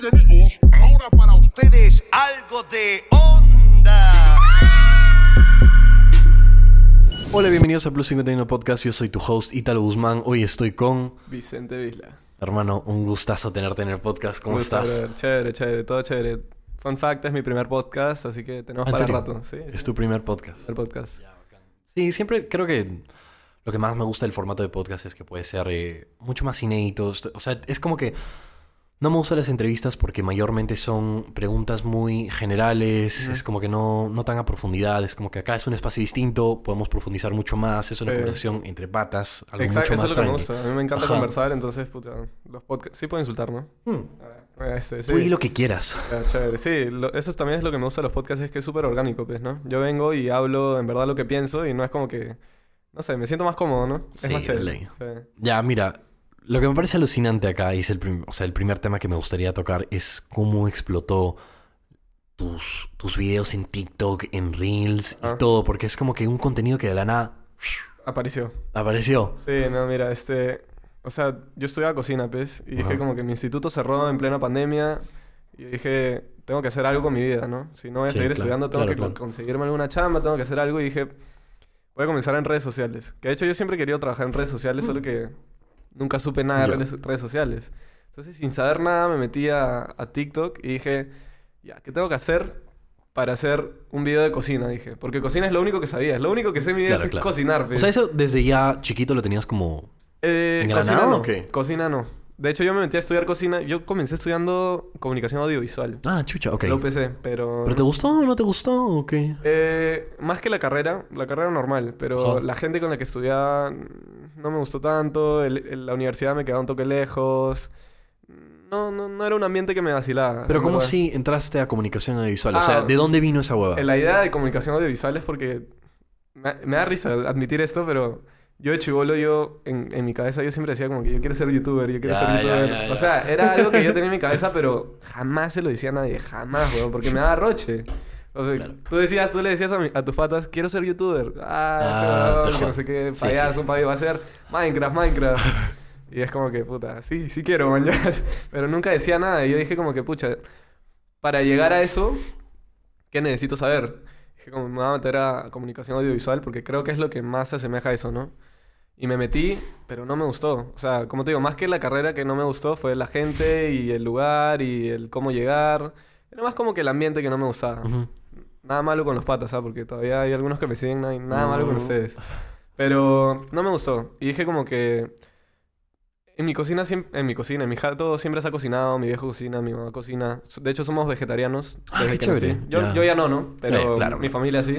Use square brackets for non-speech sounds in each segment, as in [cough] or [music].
Bien amigos, ahora para ustedes algo de onda. Hola, bienvenidos a Plus 51 Podcast. Yo soy tu host Italo Guzmán. Hoy estoy con Vicente Visla. hermano. Un gustazo tenerte en el podcast. ¿Cómo Gusto, estás? brother. Chévere, chévere, todo chévere. Fun fact, es mi primer podcast, así que tenemos Ah, ¿En para serio? rato. Sí, Es sí, tu primer podcast. el podcast. Sí, siempre creo que lo que más me gusta del formato de podcast es que puede ser eh, mucho más inéditos. O sea, es como que no me gustan las entrevistas porque mayormente son preguntas muy generales. Ujú. Es como que no, no tan a profundidad. Es como que acá es un espacio distinto. Podemos profundizar mucho más. Es una Sí. conversación entre patas. Algo Exacto, mucho eso más es lo que me tranqui. gusta. A mí me encanta Ajá. conversar, entonces, puta, los podcasts... Sí puedo insultar, ¿no? Hmm. A ver, Este, sí. Tú di lo que quieras. Ah, chévere. Sí, lo- eso también es lo que me gusta de los podcasts, es que es súper orgánico, pues, ¿no? Yo vengo y hablo en verdad lo que pienso y no es como que... No sé, me siento más cómodo, ¿no? Es Sí, más chévere. Sí. Ya, mira, lo que me parece alucinante acá, y es el, prim- o sea, el primer tema que me gustaría tocar, es cómo explotó tus, tus videos en TikTok, en Reels y Ah. todo, porque es como que un contenido que de la nada Apareció. apareció. Sí, no, mira, este... O sea, yo estudiaba cocina, pues, y dije como que mi instituto cerró en plena pandemia y dije, tengo que hacer algo con mi vida, ¿no? Si no voy a Sí, seguir claro, estudiando, tengo claro, que claro. conseguirme alguna chamba, tengo que hacer algo y dije, voy a comenzar en redes sociales. Que de hecho yo siempre he querido trabajar en redes sociales, solo que nunca supe nada de redes, redes sociales. Entonces, sin saber nada, me metí a, a TikTok y dije, ya, ¿qué tengo que hacer para hacer un video de cocina? Dije, porque cocina es lo único que sabía, es lo único que sé en mi vida Claro, es claro. cocinar. O pues. sea, eso desde ya chiquito lo tenías como... Eh, ¿Engranado cocina no. o qué? Cocina no. De hecho, yo me metí a estudiar cocina. Yo comencé estudiando comunicación audiovisual. Ah, chucha, ok. La UPC, pero... ¿Pero te gustó o no te gustó o qué? Eh, más que la carrera, la carrera normal, pero la gente con la que estudiaba no me gustó tanto, el- el- la universidad me quedaba un toque lejos, no, no, no era un ambiente que me vacilaba. Pero ¿cómo si entraste a comunicación audiovisual? o Ah, sea, ¿de dónde vino esa hueva? La idea de comunicación audiovisual es porque me, me da risa admitir esto, pero yo de chivolo, yo en, en mi cabeza yo siempre decía como que yo quiero ser youtuber, yo quiero Ya, ser youtuber. ya, ya. O sea, era algo que yo tenía en mi cabeza, pero jamás se lo decía a nadie, jamás, weón, porque me daba roche. O sea, Claro. tú decías, tú le decías a, mi- a tus patas, quiero ser youtuber. Ah, Ah, ese que no sé qué, payaso, sí, sí, un payaso, va a ser Minecraft, Minecraft. [laughs] Y es como que, puta, sí, sí quiero, man, ya. Pero nunca decía nada. Y yo dije como que, pucha, para llegar a eso, ¿qué necesito saber? Dije como me voy a meter a comunicación audiovisual porque creo que es lo que más se asemeja a eso, ¿no? Y me metí, pero no me gustó. O sea, como te digo, más que la carrera que no me gustó fue la gente y el lugar y el cómo llegar. Era más como que el ambiente que no me gustaba. Ujú. Nada malo con los patas, ¿sabes? Porque todavía hay algunos que me siguen, hay nada malo con ustedes. Pero no me gustó. Y dije como que... En mi cocina, en mi cocina, en mi jato siempre se ha cocinado, mi viejo cocina, mi mamá cocina. De hecho, somos vegetarianos. Ah, desde qué que nací. chévere. Yo Ya. yo ya no, ¿no? Pero claro. mi familia sí.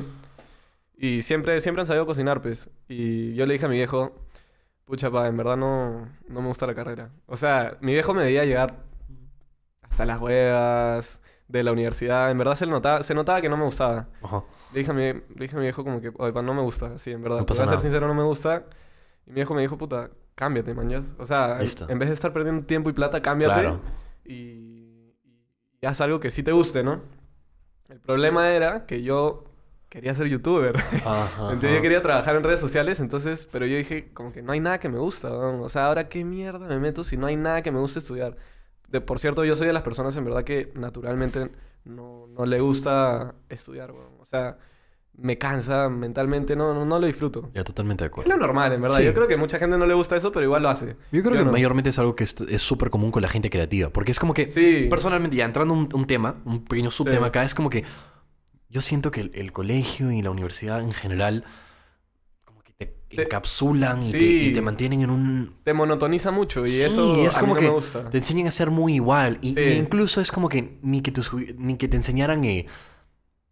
Y siempre, siempre han sabido cocinar, pues. Y yo le dije a mi viejo, pucha, pa, en verdad no, no me gusta la carrera. O sea, mi viejo me veía llegar hasta las huevas de la universidad. En verdad se notaba, se notaba que no me gustaba. Ajá. Le dije a mi, le dije a mi viejo como que, oye, pa, no me gusta. Sí, en verdad. No Te pasa voy a ser sincero, no me gusta. Y mi viejo me dijo, puta, cámbiate, man, O sea, Listo. en vez de estar perdiendo tiempo y plata, cámbiate. Claro. Y, y haz algo que sí te guste, ¿no? El problema era que yo quería ser youtuber. Ajá, Entonces ajá. yo quería trabajar en redes sociales, entonces, pero yo dije, como que no hay nada que me gusta, weón. O sea, ahora qué mierda me meto si no hay nada que me guste estudiar. De, por cierto, yo soy de las personas en verdad que naturalmente no, no le gusta estudiar, weón. O sea, me cansa mentalmente, no, no, no lo disfruto. Ya, totalmente de Es acuerdo. lo normal, en verdad. Sí. Yo creo que mucha gente no le gusta eso, pero igual lo hace. Yo creo Yo que no. mayormente es algo que es es súper común con la gente creativa. Porque es como que, Sí. personalmente, ya entrando un, un tema, un pequeño subtema Sí. acá, es como que yo siento que el, el colegio y la universidad en general como que te encapsulan y, te, Sí. y te mantienen en un... Te monotoniza mucho y Sí, eso es a como que me gusta. te enseñan a ser muy igual. Y, Sí. y incluso es como que ni que te, ni que te enseñaran eh,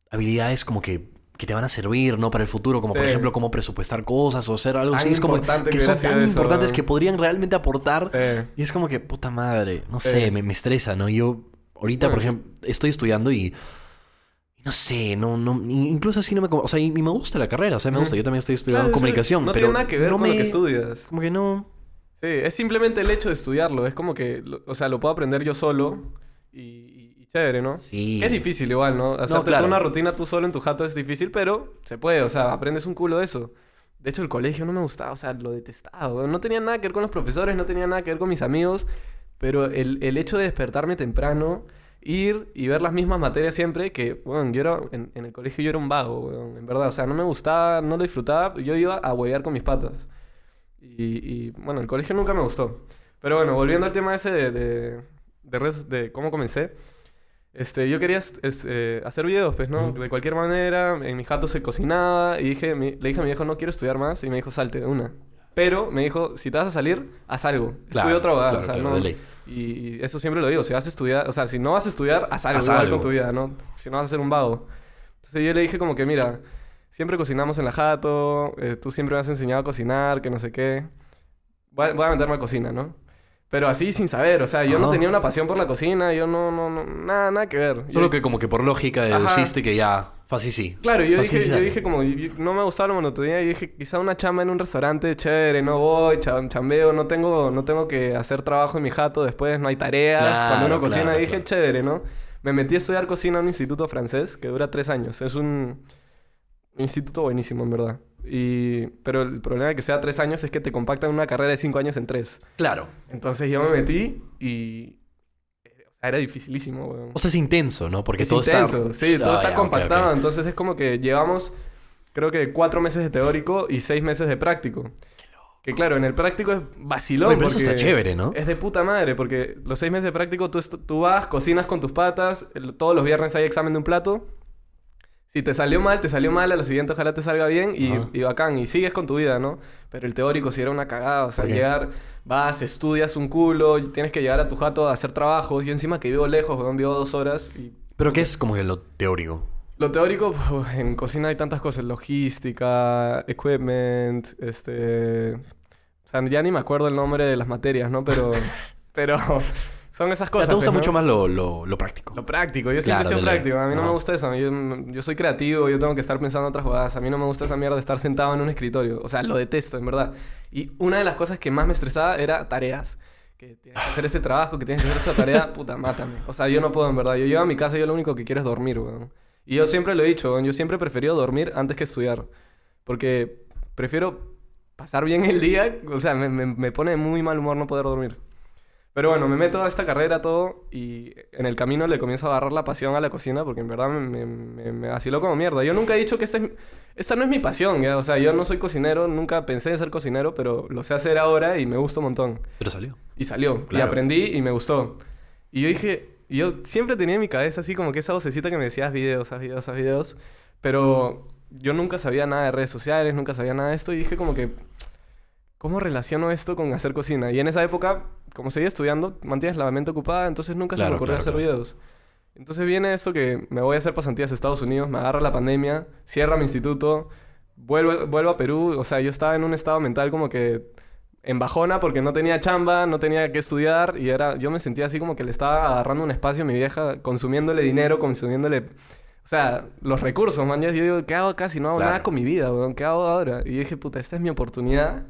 habilidades como que, que te van a servir, ¿no? Para el futuro, como por ejemplo cómo presupuestar cosas o hacer algo Tan así. Es como que que son tan eso. importantes que podrían realmente aportar y es como que, puta madre, no sé, me, me estresa, ¿no? Yo ahorita, por ejemplo, estoy estudiando y... No sé, no, no, incluso así no me... O sea, y, y me gusta la carrera, o sea, me gusta. Yo también estoy estudiando Claro, comunicación, No pero tiene nada que ver no con lo que estudias. Como que no... Sí, es simplemente el hecho de estudiarlo. Es como que, o sea, lo puedo aprender yo solo y, chévere, ¿no? Sí. Es difícil igual, ¿no? Hacerte claro. toda una rutina tú solo en tu jato es difícil, pero se puede, o sea, aprendes un culo de eso. De hecho, el colegio no me gustaba, o sea, lo detestaba. No tenía nada que ver con los profesores, no tenía nada que ver con mis amigos. Pero el, el hecho de despertarme temprano, ir y ver las mismas materias siempre, que, bueno, yo era, en, en el colegio yo era un vago, weón, en verdad. O sea, no me gustaba, no lo disfrutaba, yo iba a huevear con mis patas. Y, y, bueno, el colegio nunca me gustó. Pero bueno, volviendo al tema ese de, de, de, redes- de cómo comencé. Este, yo quería est- este, hacer videos, pues, ¿no? De cualquier manera, en mi jato se cocinaba y dije, mi- le dije a mi viejo, no quiero estudiar más, y me dijo, salte de una. Pero me dijo, si te vas a salir, haz algo. Claro, Estudia otra claro, o sea, claro, no... de ley. Y, y eso siempre lo digo, si vas a estudiar, o sea, si no vas a estudiar, haz algo Haz igual algo. con tu vida, ¿no? Si no vas a ser un vago. Entonces yo le dije como que, mira, siempre cocinamos en la jato, eh, tú siempre me has enseñado a cocinar, que no sé qué. Voy a, voy a meterme a cocina, ¿no? Pero así sin saber, o sea, yo no tenía una pasión por la cocina, yo no, no, no, nada, nada que ver. Yo- Solo que como que por lógica Ajá. deduciste que ya, fácil sí. Claro, yo dije, yo dije como, yo- no me gustaba la monotonía y dije, quizá una chamba en un restaurante, chévere, no voy, cha- chambeo, no tengo, no tengo que hacer trabajo en mi jato después, no hay tareas, cuando uno cocina, claro, dije, claro. chévere, ¿no? Me metí a estudiar cocina en un instituto francés que dura tres años, es un instituto buenísimo, en verdad. Y, pero el problema de que sea tres años es que te compactan una carrera de cinco años en tres. Claro. Entonces yo me metí y... O sea, era dificilísimo, weón. O sea, es intenso, ¿no? Porque Es todo intenso, está... Sí, todo Ah, está compactado. Entonces es como que llevamos, creo que cuatro meses de teórico y seis meses de práctico. Que claro, en el práctico es vacilón. Oye, pero eso porque está chévere, ¿no? Es de puta madre, porque los seis meses de práctico tú, tú vas, cocinas con tus patas, el- todos los viernes hay examen de un plato. Si te salió mal, te salió mal, a la siguiente ojalá te salga bien y, Ajá. y bacán, y sigues con tu vida, ¿no? Pero el teórico sí era una cagada, o sea, llegar, vas, estudias un culo, tienes que llegar a tu jato a hacer trabajos, yo encima que vivo lejos, weón, vivo dos horas y Pero ¿qué es como que lo teórico? lo teórico, uf, en cocina hay tantas cosas, logística, equipment, este... O sea, ya ni me acuerdo el nombre de las materias, ¿no? Pero, [laughs] pero son esas Ya, cosas. te gusta pues, ¿no? mucho más lo, lo, lo práctico. Lo práctico, yo siempre Claro, he sido de ley. práctico, a mí no me gusta eso, yo, yo soy creativo, yo tengo que estar pensando en otras jugadas, a mí no me gusta esa mierda de estar sentado en un escritorio, o sea, lo detesto, en verdad. Y una de las cosas que más me estresaba era tareas. Que tienes que hacer este trabajo, que tienes que hacer esta tarea, [laughs] puta, mátame. O sea, yo no puedo, en verdad. Yo llego a mi casa y yo lo único que quiero es dormir, weón. Y yo siempre lo he dicho, weón, yo siempre he preferido dormir antes que estudiar. Porque prefiero pasar bien el día, o sea, me, me, me pone muy mal humor no poder dormir. Pero bueno, me meto a esta carrera todo y en el camino le comienzo a agarrar la pasión a la cocina porque en verdad me, me, me, vaciló como mierda. Yo nunca he dicho que esta, es- esta no es mi pasión, ¿ya? O sea, yo no soy cocinero, nunca pensé en ser cocinero, pero lo sé hacer ahora y me gusta un montón. Pero salió. Y salió, y aprendí y me gustó. Y yo dije, yo siempre tenía en mi cabeza así como que esa vocecita que me decía, haz videos, haz videos, haz videos. Pero yo nunca sabía nada de redes sociales, nunca sabía nada de esto y dije como que, ¿cómo relaciono esto con hacer cocina? Y en esa época, como seguía estudiando, mantienes la mente ocupada, entonces nunca se me ocurrió claro, hacer claro. videos. Entonces viene esto que me voy a hacer pasantías a Estados Unidos, me agarra la pandemia, cierra mi instituto, vuelvo, vuelvo a Perú, o sea, yo estaba en un estado mental como que en bajona porque no tenía chamba, no tenía que estudiar y era, yo me sentía así como que le estaba agarrando un espacio a mi vieja, consumiéndole dinero, consumiéndole, o sea, los recursos, man. Yo digo, ¿qué hago acá si no hago nada con mi vida, weón? ¿Qué hago ahora? Y dije, puta, esta es mi oportunidad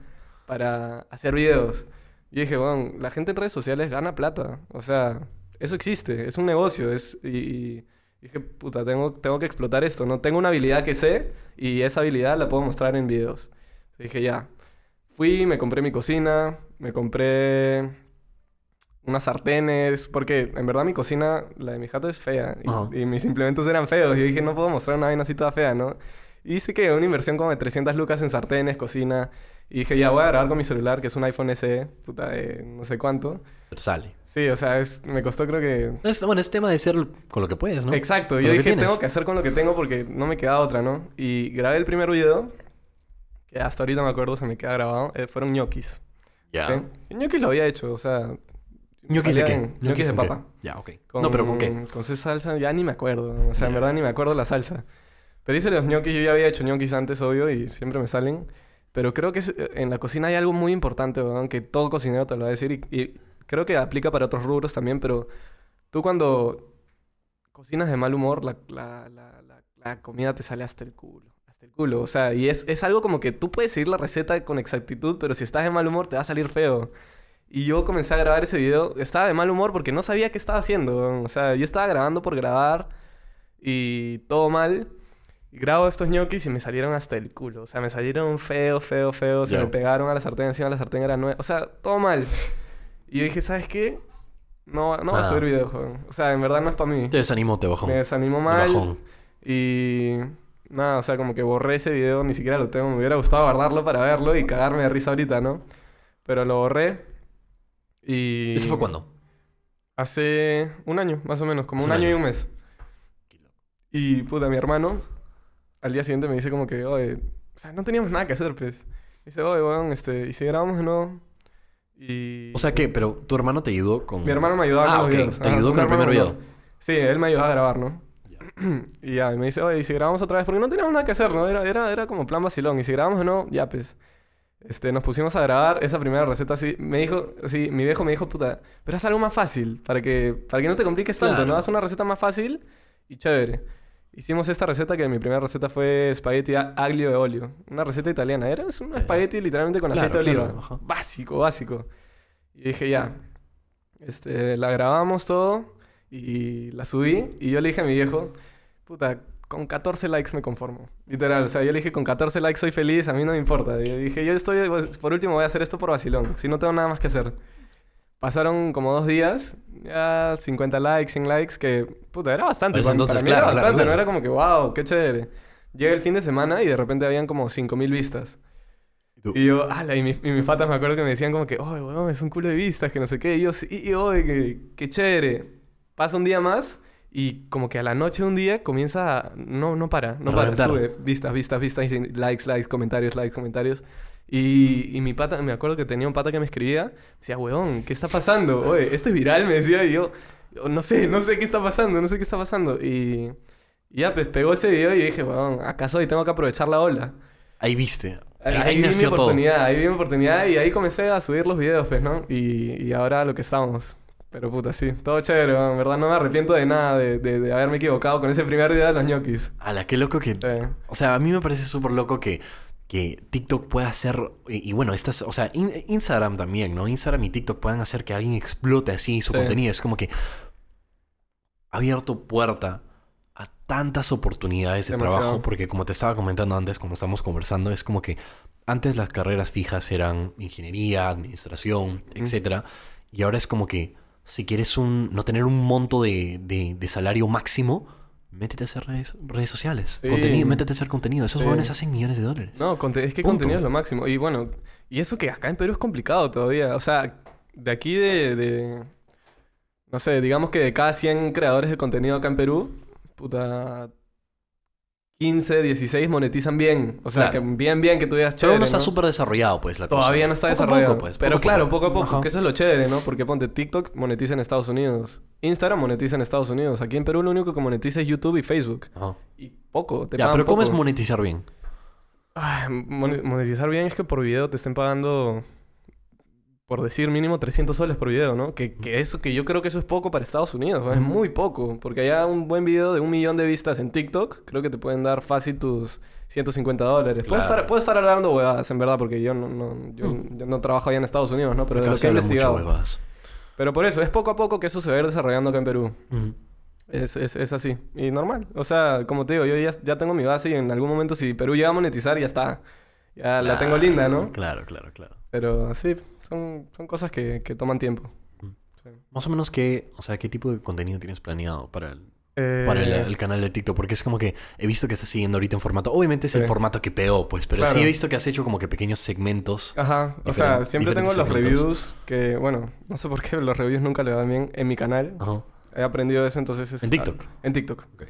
para hacer videos. Y dije, bueno, la gente en redes sociales gana plata. O sea, eso existe, es un negocio. Es, y, y dije, puta, tengo, tengo que explotar esto, ¿no? Tengo una habilidad que sé y esa habilidad la puedo mostrar en videos. dije, ya. Fui, me compré mi cocina, me compré unas sartenes, porque en verdad mi cocina, la de mi jato es fea y, y mis implementos eran feos. Y dije, no puedo mostrar una vaina así toda fea, ¿no? Y hice que una inversión como de 300 lucas en sartenes, cocina. Y dije, ya voy a grabar con mi celular, que es un iPhone SE, puta de no sé cuánto. Pero sale. Sí, o sea, es, me costó creo que... Es, bueno, es tema de ser con lo que puedes, ¿no? Exacto, Con yo que dije, tienes. tengo que hacer con lo que tengo porque no me queda otra, ¿no? Y grabé el primer video, que hasta ahorita me acuerdo, se me queda grabado, eh, fueron ñoquis. Ya. ¿ok? Y ñoquis lo había hecho, o sea... ¿Ñoquis de qué? ñoquis de papa. Ya, ok. Con, No, pero ¿con qué? Con esa salsa, ya ni me acuerdo. O sea, en Ya. verdad ni me acuerdo la salsa. Pero hice los ñoquis, yo ya había hecho ñoquis antes, obvio, y siempre me salen. Pero creo que es- en la cocina hay algo muy importante, weón, que todo cocinero te lo va a decir. Y, creo que aplica para otros rubros también, pero tú cuando cocinas de mal humor, la, comida te sale hasta el culo. Hasta el culo. O sea, y es, algo como que tú puedes seguir la receta con exactitud, pero si estás de mal humor te va a salir feo. Y yo comencé a grabar ese video. Estaba de mal humor porque no sabía qué estaba haciendo. O sea, yo estaba grabando por grabar y todo mal. Y grabo estos ñoquis y me salieron hasta el culo. O sea, me salieron feo, feo, feo. Se Ya. me pegaron a la sartén, encima la sartén era nueva. O sea, todo mal. Y yo dije, ¿sabes qué? No, no voy a subir videos, joven. O sea, en verdad no es para mí. Te desanimó, te bajó. Me desanimó mal. bajón. Y nada, o sea, como que borré ese video, ni siquiera lo tengo. Me hubiera gustado guardarlo para verlo y cagarme de risa ahorita, ¿no? Pero lo borré. Y. ¿Eso fue cuándo? Hace un año, más o menos, como un un año y año. un mes. Y puta, mi hermano al día siguiente me dice como que, oye, o sea, no teníamos nada que hacer, pues. Me dice, oye, weón, este, ¿y si grabamos nuevo? Y. O sea, ¿qué? Pero tu hermano te ayudó con... Mi hermano me ayudaba Ah, con los ok. videos. Te Ajá, ayudó con el primer video. Sí, él me ayudaba a grabar, ¿no? Ya. [clears throat] Y ya, y me dice, oye, ¿y si grabamos otra vez? Porque no teníamos nada que hacer, ¿no? Era, era, era como plan vacilón. Y si grabamos o no, ya, pues. Este, nos pusimos a grabar esa primera receta así. Me dijo, así, mi viejo me dijo, puta, pero haz algo más fácil para que, para que no te compliques tanto, Claro. ¿no? Haz una receta más fácil y chévere. Hicimos esta receta que mi primera receta fue espagueti aglio de olio. Una receta italiana. Era es un espagueti literalmente con Claro, aceite de oliva. Básico, básico. Y dije, ya. Este, la grabamos todo y la subí. Y yo le dije a mi viejo, puta, con 14 likes me conformo. Literal, o sea, yo le dije, con 14 likes soy feliz, a mí no me importa. Y yo dije, yo estoy, pues, por último voy a hacer esto por vacilón, si no tengo nada más que hacer. Pasaron como dos días, ya 50 likes, 100 likes, que, puta, era bastante. Pues para, entonces, para mí claro, era claro, bastante, no era como que, wow, qué chévere. Llega el fin de semana y de repente habían como 5000 vistas. ¿Y tú? Y yo, ala, y, mi- y mis patas me acuerdo que me decían como que, oh, weón, es un culo de vistas, que no sé qué. Y yo, sí, y qué chévere. Pasa un día más y como que a la noche de un día comienza a... No, no para, no A para. reventar. Sube vistas, vistas, vistas, likes, likes, comentarios, likes, comentarios. Y, y mi pata, me acuerdo que tenía un pata que me escribía. Me decía, weón, ¿qué está pasando? Oye, esto es viral, me decía. Y yo, yo, no sé, no sé qué está pasando, no sé qué está pasando. Y, y ya, pues pegó ese video y dije, weón, ¿acaso hoy tengo que aprovechar la ola? Ahí viste. Ahí, Ahí, ahí vi mi todo. oportunidad, ahí vi mi oportunidad y ahí comencé a subir los videos, pues, ¿no? Y, y ahora lo que estamos. Pero puta, sí, todo chévere, weón. en verdad no me arrepiento de nada de, de- de haberme equivocado con ese primer video de los ñoquis. Ala, qué loco que... Sí. O sea, a mí me parece súper loco que, que TikTok pueda hacer... Y, y bueno, estas... O sea, in- Instagram también, ¿no? Instagram y TikTok puedan hacer que alguien explote así su Sí. contenido. Es como que ha abierto puerta a tantas oportunidades de Demasiado. trabajo. Porque como te estaba comentando antes, cuando estábamos conversando, es como que antes las carreras fijas eran ingeniería, administración, etcétera. Y ahora es como que si quieres un, no tener un monto de, de- de salario máximo, métete a hacer redes, redes sociales. Sí. Contenido, métete a hacer contenido. Esos Sí. jóvenes hacen millones de dólares. No, es que Punto. contenido es lo máximo. Y bueno, y eso que acá en Perú es complicado todavía. O sea, de aquí de, de- No sé, digamos que de cada 100 creadores de contenido acá en Perú, puta... 15, 16 monetizan bien. O sea, Claro. que bien, bien que tú digas Pero chévere, no está ¿no? súper desarrollado, pues, la cosa. Todavía no está Poco desarrollado. poco, pues, pero poco claro, poco a poco. Ajá. Que eso es lo chévere, ¿no? Porque ponte, TikTok monetiza en Estados Unidos. Instagram monetiza en Estados Unidos. Aquí en Perú lo único que monetiza es YouTube y Facebook. Ajá. Y poco, te Ya, pagan pero ¿cómo es monetizar bien? Ay, mon- monetizar bien es que por video te estén pagando, por decir mínimo 300 soles por video, ¿no? Que, que eso, que yo creo que eso es poco para Estados Unidos, ¿no? es muy poco. Porque allá un buen video de un millón de vistas en TikTok, creo que te pueden dar fácil tus 150 dólares. Puedo, Claro. estar, puedo estar hablando huevadas, en verdad, porque yo no, no- yo, yo no trabajo allá en Estados Unidos, ¿no? Pero de lo que he investigado. Pero por eso, es poco a poco que eso se va a ir desarrollando acá en Perú. Es, es, es así. Y normal. O sea, como te digo, yo ya, ya tengo mi base y en algún momento si Perú llega a monetizar, ya está. Ya la tengo linda, ¿no? Claro, claro, claro. Pero sí, son, son cosas que, que toman tiempo. Sí. Más o menos qué, o sea, qué tipo de contenido tienes planeado para el, Eh, para el, el canal de TikTok, porque es como que he visto que estás siguiendo ahorita en formato. Obviamente es el formato que pegó, pues, pero Claro. sí he visto que has hecho como que pequeños segmentos. Ajá, o sea, siempre tengo los reviews que, bueno, no sé por qué los reviews nunca le van bien en mi canal. Ajá. He aprendido eso, entonces es... ¿En TikTok? En TikTok. Ok.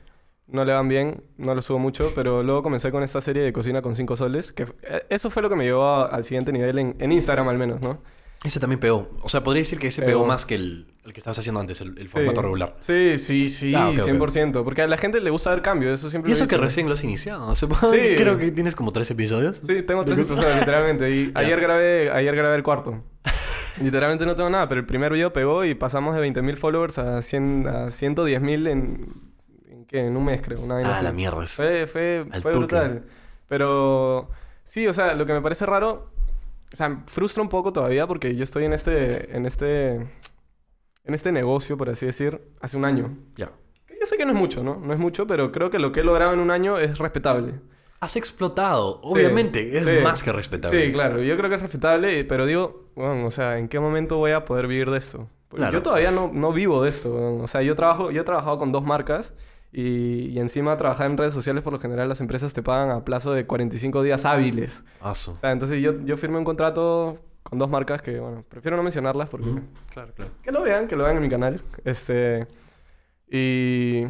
No le van bien, no lo subo mucho, pero luego comencé con esta serie de cocina con 5 soles, que eh, eso fue lo que me llevó a- al siguiente nivel en, en Instagram al menos, ¿no? Ese también pegó. O sea, podría decir que ese Pegó. pegó más que el, el que estabas haciendo antes, el, el formato Sí. regular. Sí, sí, sí, Ah, ok, ok. 100%. Porque a la gente le gusta ver cambio, eso siempre Y lo he eso que recién lo has iniciado. [laughs] Sí. creo que tienes como tres episodios. Sí, tengo tres episodios, literalmente. Y [laughs] ayer grabé, ayer grabé el cuarto. [laughs] Literalmente no tengo nada, pero el primer video pegó y pasamos de 20.000 followers a, 100, a 110.000 en, en, ¿qué? en un mes, creo. Una vaina Ah, así. la mierda. Fue, fue, Al fue toque. brutal. Pero sí, o sea, lo que me parece raro, o sea, me frustra un poco todavía porque yo estoy en este, en este, en este negocio, por así decir, hace un año. Ya. Que Yo sé que no es mucho, ¿no? No es mucho, pero creo que lo que he logrado en un año es respetable. Has explotado, obviamente. es sí. más que respetable. Sí, claro, yo creo que es respetable, pero digo, bueno, o sea, ¿en qué momento voy a poder vivir de esto? Porque Claro. Yo todavía no, no vivo de esto. O sea, yo trabajo, yo he trabajado con dos marcas y, y encima trabajar en redes sociales, por lo general las empresas te pagan a plazo de 45 días hábiles. Aso. O sea, entonces yo, yo firmé un contrato con dos marcas que, bueno, prefiero no mencionarlas porque... Claro, claro. Que lo vean, que lo vean en mi canal. Este... Y...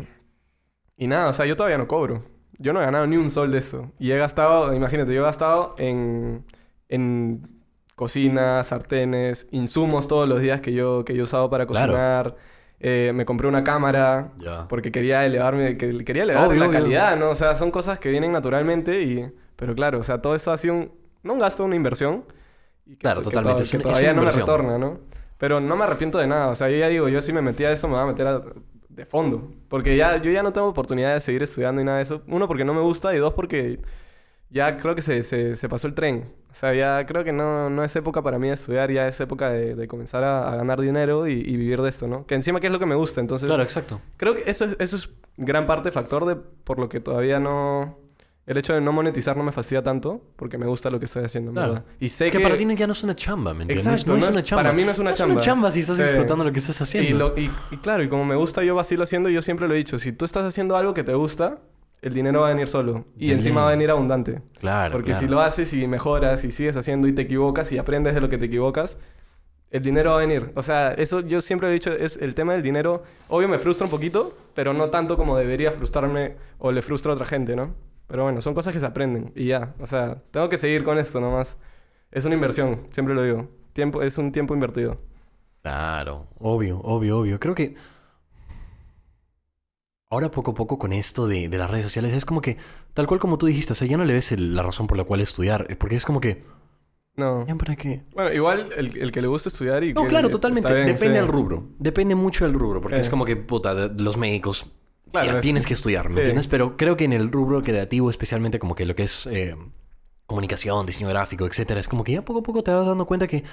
Y nada, o sea, yo todavía no cobro. Yo no he ganado ni un sol de esto. Y he gastado, imagínate, yo he gastado en... En cocina, sartenes, insumos todos los días que yo, que yo he usado para Claro. Eh, me compré una cámara porque quería elevarme, que, quería elevar Obvio, la obvio. calidad, ¿no? O sea, son cosas que vienen naturalmente y... Pero claro, o sea, todo eso ha sido un... No un gasto, una inversión. Y que, Claro, que totalmente. que es todavía una no me retorna, ¿no? Pero no me arrepiento de nada. O sea, yo ya digo, yo si me metí a eso me voy a meter a- de fondo. Porque ya, yo ya no tengo oportunidad de seguir estudiando y nada de eso. Uno, porque no me gusta. Y dos, porque ya creo que se, se, se pasó el tren. O sea, ya creo que no, no es época para mí de estudiar. Ya es época de, de comenzar a, a ganar dinero y, y vivir de esto, ¿no? Que encima que es lo que me gusta. Entonces, Claro, exacto. creo que eso es, eso es gran parte factor de por lo que todavía no... El hecho de no monetizar no me fastidia tanto porque me gusta lo que estoy haciendo, en Claro. ¿verdad? Y sé es que, para ti ya no es una chamba, ¿me entiendes? Exacto, no, es no es- una chamba. para mí no es una chamba. Es una chamba si estás Sí. disfrutando lo que estás haciendo. Y, lo- y- y claro, y como me gusta, yo vacilo haciendo, yo siempre lo he dicho, si tú estás haciendo algo que te gusta, el dinero va a venir solo. Y encima va a venir abundante. Claro, Porque claro. si lo haces y mejoras y sigues haciendo y te equivocas y aprendes de lo que te equivocas, el dinero va a venir. O sea, eso yo siempre he dicho, es el tema del dinero, obvio me frustra un poquito, pero no tanto como debería frustrarme o le frustra a otra gente, ¿no? Pero bueno, son cosas que se aprenden y ya. O sea, tengo que seguir con esto nomás. Es una inversión, siempre lo digo. Tiempo, es un tiempo invertido. Claro, obvio, obvio, obvio. Creo que ahora poco a poco con esto de, de las redes sociales es como que, tal cual como tú dijiste, o sea, ya no le ves el- la razón por la cual estudiar, eh, porque es como que, No. ¿ya para qué? Bueno, igual el, el que le gusta estudiar y No, que claro, totalmente. bien, Depende sí. del rubro. Depende mucho del rubro, porque Eh. es como que, puta, de- los médicos, Claro, ya es- tienes que estudiar, ¿me sí. entiendes? Pero creo que en el rubro creativo, especialmente como que lo que es eh, comunicación, diseño gráfico, etcétera, es como que ya poco a poco te vas dando cuenta que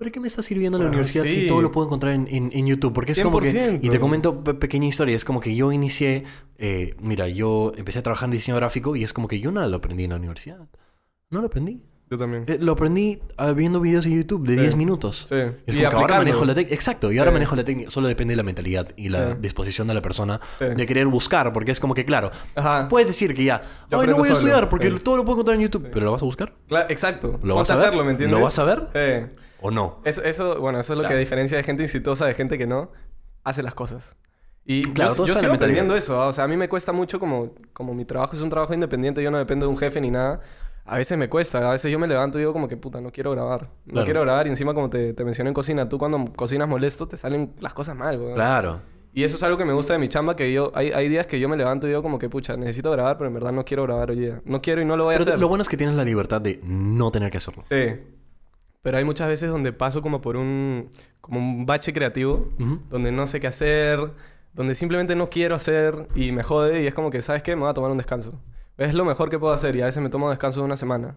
¿Para qué me está sirviendo la Bueno, universidad si sí. todo lo puedo encontrar en, en- en YouTube? Porque es como que... 100%. Y te comento pe- pequeña historia. Es como que yo inicié... eh, mira, yo empecé a trabajar en diseño gráfico y es como que yo nada lo aprendí en la universidad. No lo aprendí. Yo también. Eh, lo aprendí ah, viendo videos de YouTube de Sí. 10 minutos. Sí. Es Y como que ahora manejo la técnica. Exacto, y ahora Sí. manejo la técnica. Solo depende de la mentalidad y la Sí. disposición de la persona de querer buscar. Porque es como que, claro, Ajá. puedes decir que ya, Yo ay, no voy a solo". estudiar porque todo lo puedo encontrar en YouTube. Pero lo vas a buscar Cla- exacto. ¿Lo vas a a ver? hacerlo, ¿me entiendes? ¿Lo vas a ver? O no. Eso, eso, bueno, eso es lo que Claro. diferencia de gente exitosa de gente que no hace las cosas. Y Claro, yo, sigo aprendiendo eso. ¿ah? O sea, a mí me cuesta mucho como, como mi trabajo es un trabajo independiente, yo no dependo de un jefe ni nada. A veces me cuesta, a veces yo me levanto y digo como que puta, no quiero grabar. No Claro. quiero grabar y encima como te, te mencioné en cocina, tú cuando cocinas molesto te salen las cosas mal, weón. Claro. Y eso es algo que me gusta de mi chamba, que yo, hay, hay días que yo me levanto y digo como que pucha, necesito grabar, pero en verdad no quiero grabar hoy día. No quiero y no lo voy a Pero hacer. lo bueno es que tienes la libertad de no tener que hacerlo. Sí. Pero hay muchas veces donde paso como por un, como un bache creativo, donde no sé qué hacer, donde simplemente no quiero hacer y me jode y es como que, ¿sabes qué? Me voy a tomar un descanso. Es lo mejor que puedo hacer y a veces me tomo descanso de una semana.